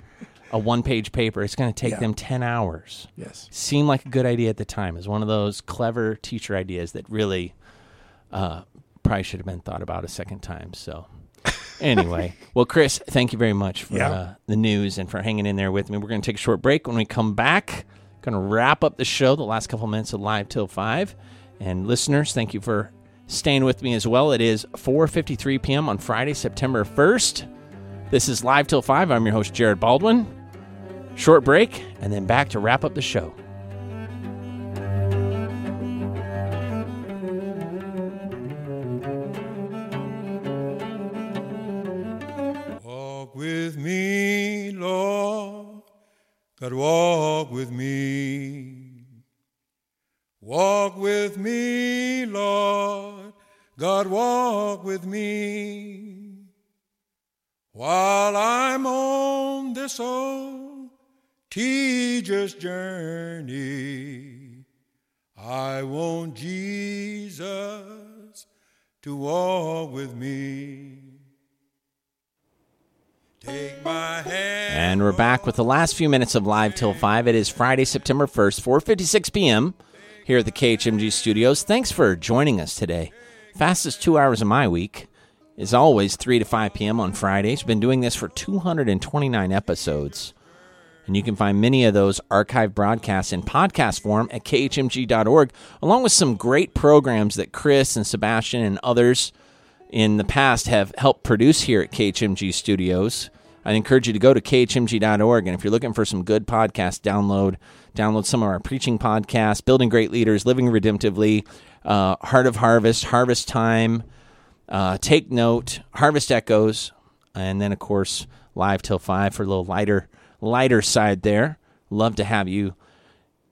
a one page paper? It's going to take Yeah. them 10 hours. Yes. Seemed like a good idea at the time. It was one of those clever teacher ideas that really uh, probably should have been thought about a second time. So. Anyway, <laughs> well, Chris, thank you very much for Yeah. uh, the news and for hanging in there with me. We're going to take a short break. When we come back, going to wrap up the show, the last couple minutes of live till five. And listeners, thank you for staying with me as well. It is 4:53 p.m. on Friday, September 1st. This is live till five. I'm your host, Jared Baldwin. Short break, and then back to wrap up the show. Lord. God, walk with me. Walk with me, Lord. God, walk with me. While I'm on this old tedious journey, I want Jesus to walk with me. And we're back with the last few minutes of Live Till 5. It is Friday, September 1st, 4.56 p.m. here at the KHMG studios. Thanks for joining us today. Fastest two hours of my week is always 3 to 5 p.m. on Fridays. Been doing this for 229 episodes. And you can find many of those archived broadcasts in podcast form at khmg.org, along with some great programs that Chris and Sebastian and others in the past have helped produce here at KHMG Studios. I encourage you to go to khmg.org, and if you're looking for some good podcasts, download download some of our preaching podcasts, Building Great Leaders, Living Redemptively, uh, Heart of Harvest, Harvest Time, uh, Take Note, Harvest Echoes. and then of course live till five for a little lighter lighter side there. Love to have you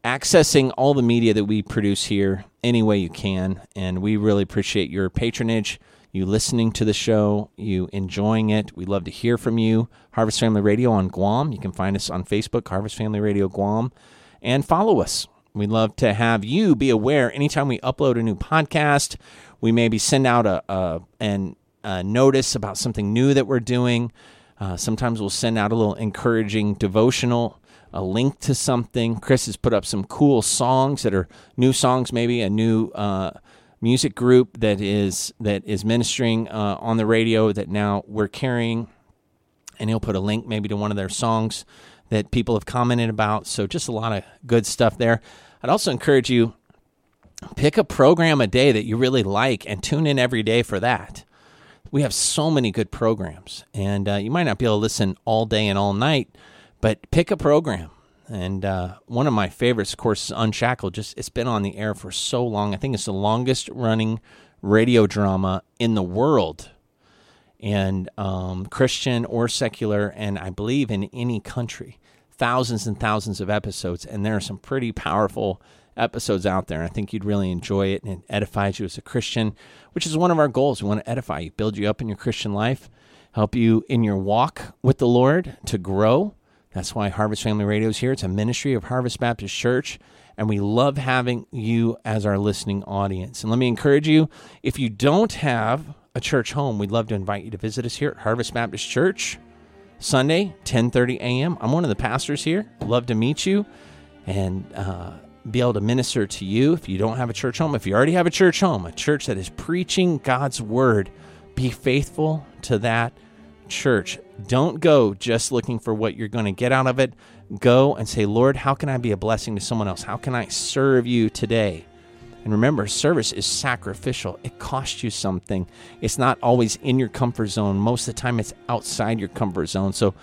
accessing all the media that we produce here any way you can, and we really appreciate your patronage. You listening to the show, you enjoying it. We love to hear from you. Harvest Family Radio on Guam. You can find us on Facebook, Harvest Family Radio Guam, and follow us. We'd love to have you be aware anytime we upload a new podcast. We maybe send out a, a an a notice about something new that we're doing. Uh, sometimes we'll send out a little encouraging devotional, a link to something. Chris has put up some cool songs that are new songs, maybe a new uh, music group that is that is ministering uh, on the radio that now we're carrying, and he'll put a link maybe to one of their songs that people have commented about. So just a lot of good stuff there. I'd also encourage you pick a program a day that you really like and tune in every day for that. We have so many good programs, and uh, you might not be able to listen all day and all night, but pick a program. And uh, one of my favorites, of course, is Unshackled. Just it's been on the air for so long. I think it's the longest running radio drama in the world, and um, Christian or secular, and I believe in any country. Thousands and thousands of episodes, and there are some pretty powerful episodes out there. I think you'd really enjoy it, and it edifies you as a Christian, which is one of our goals. We want to edify you, build you up in your Christian life, help you in your walk with the Lord to grow. That's why Harvest Family Radio is here. It's a ministry of Harvest Baptist Church, and we love having you as our listening audience. And let me encourage you if you don't have a church home, we'd love to invite you to visit us here at Harvest Baptist Church. Sunday, 10:30 a.m. I'm one of the pastors here. Love to meet you and uh, be able to minister to you. If you don't have a church home, if you already have a church home, a church that is preaching God's word, be faithful to that church. Don't go just looking for what you're going to get out of it. Go and say, Lord, how can I be a blessing to someone else? How can I serve you today? And remember, service is sacrificial. It costs you something. It's not always in your comfort zone. Most of the time, it's outside your comfort zone. So,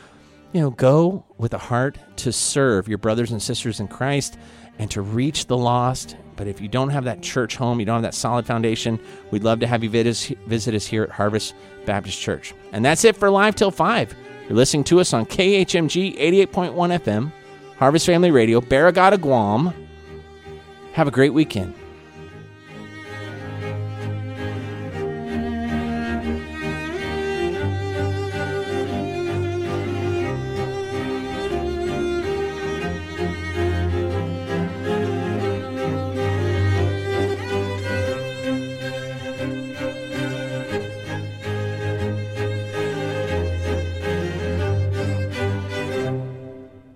you know, go with a heart to serve your brothers and sisters in Christ and to reach the lost. But if you don't have that church home, you don't have that solid foundation, we'd love to have you visit us here at Harvest Baptist Church. And that's it for Live Till 5. You're listening to us on KHMG 88.1 FM, Harvest Family Radio, Barrigada, Guam. Have a great weekend.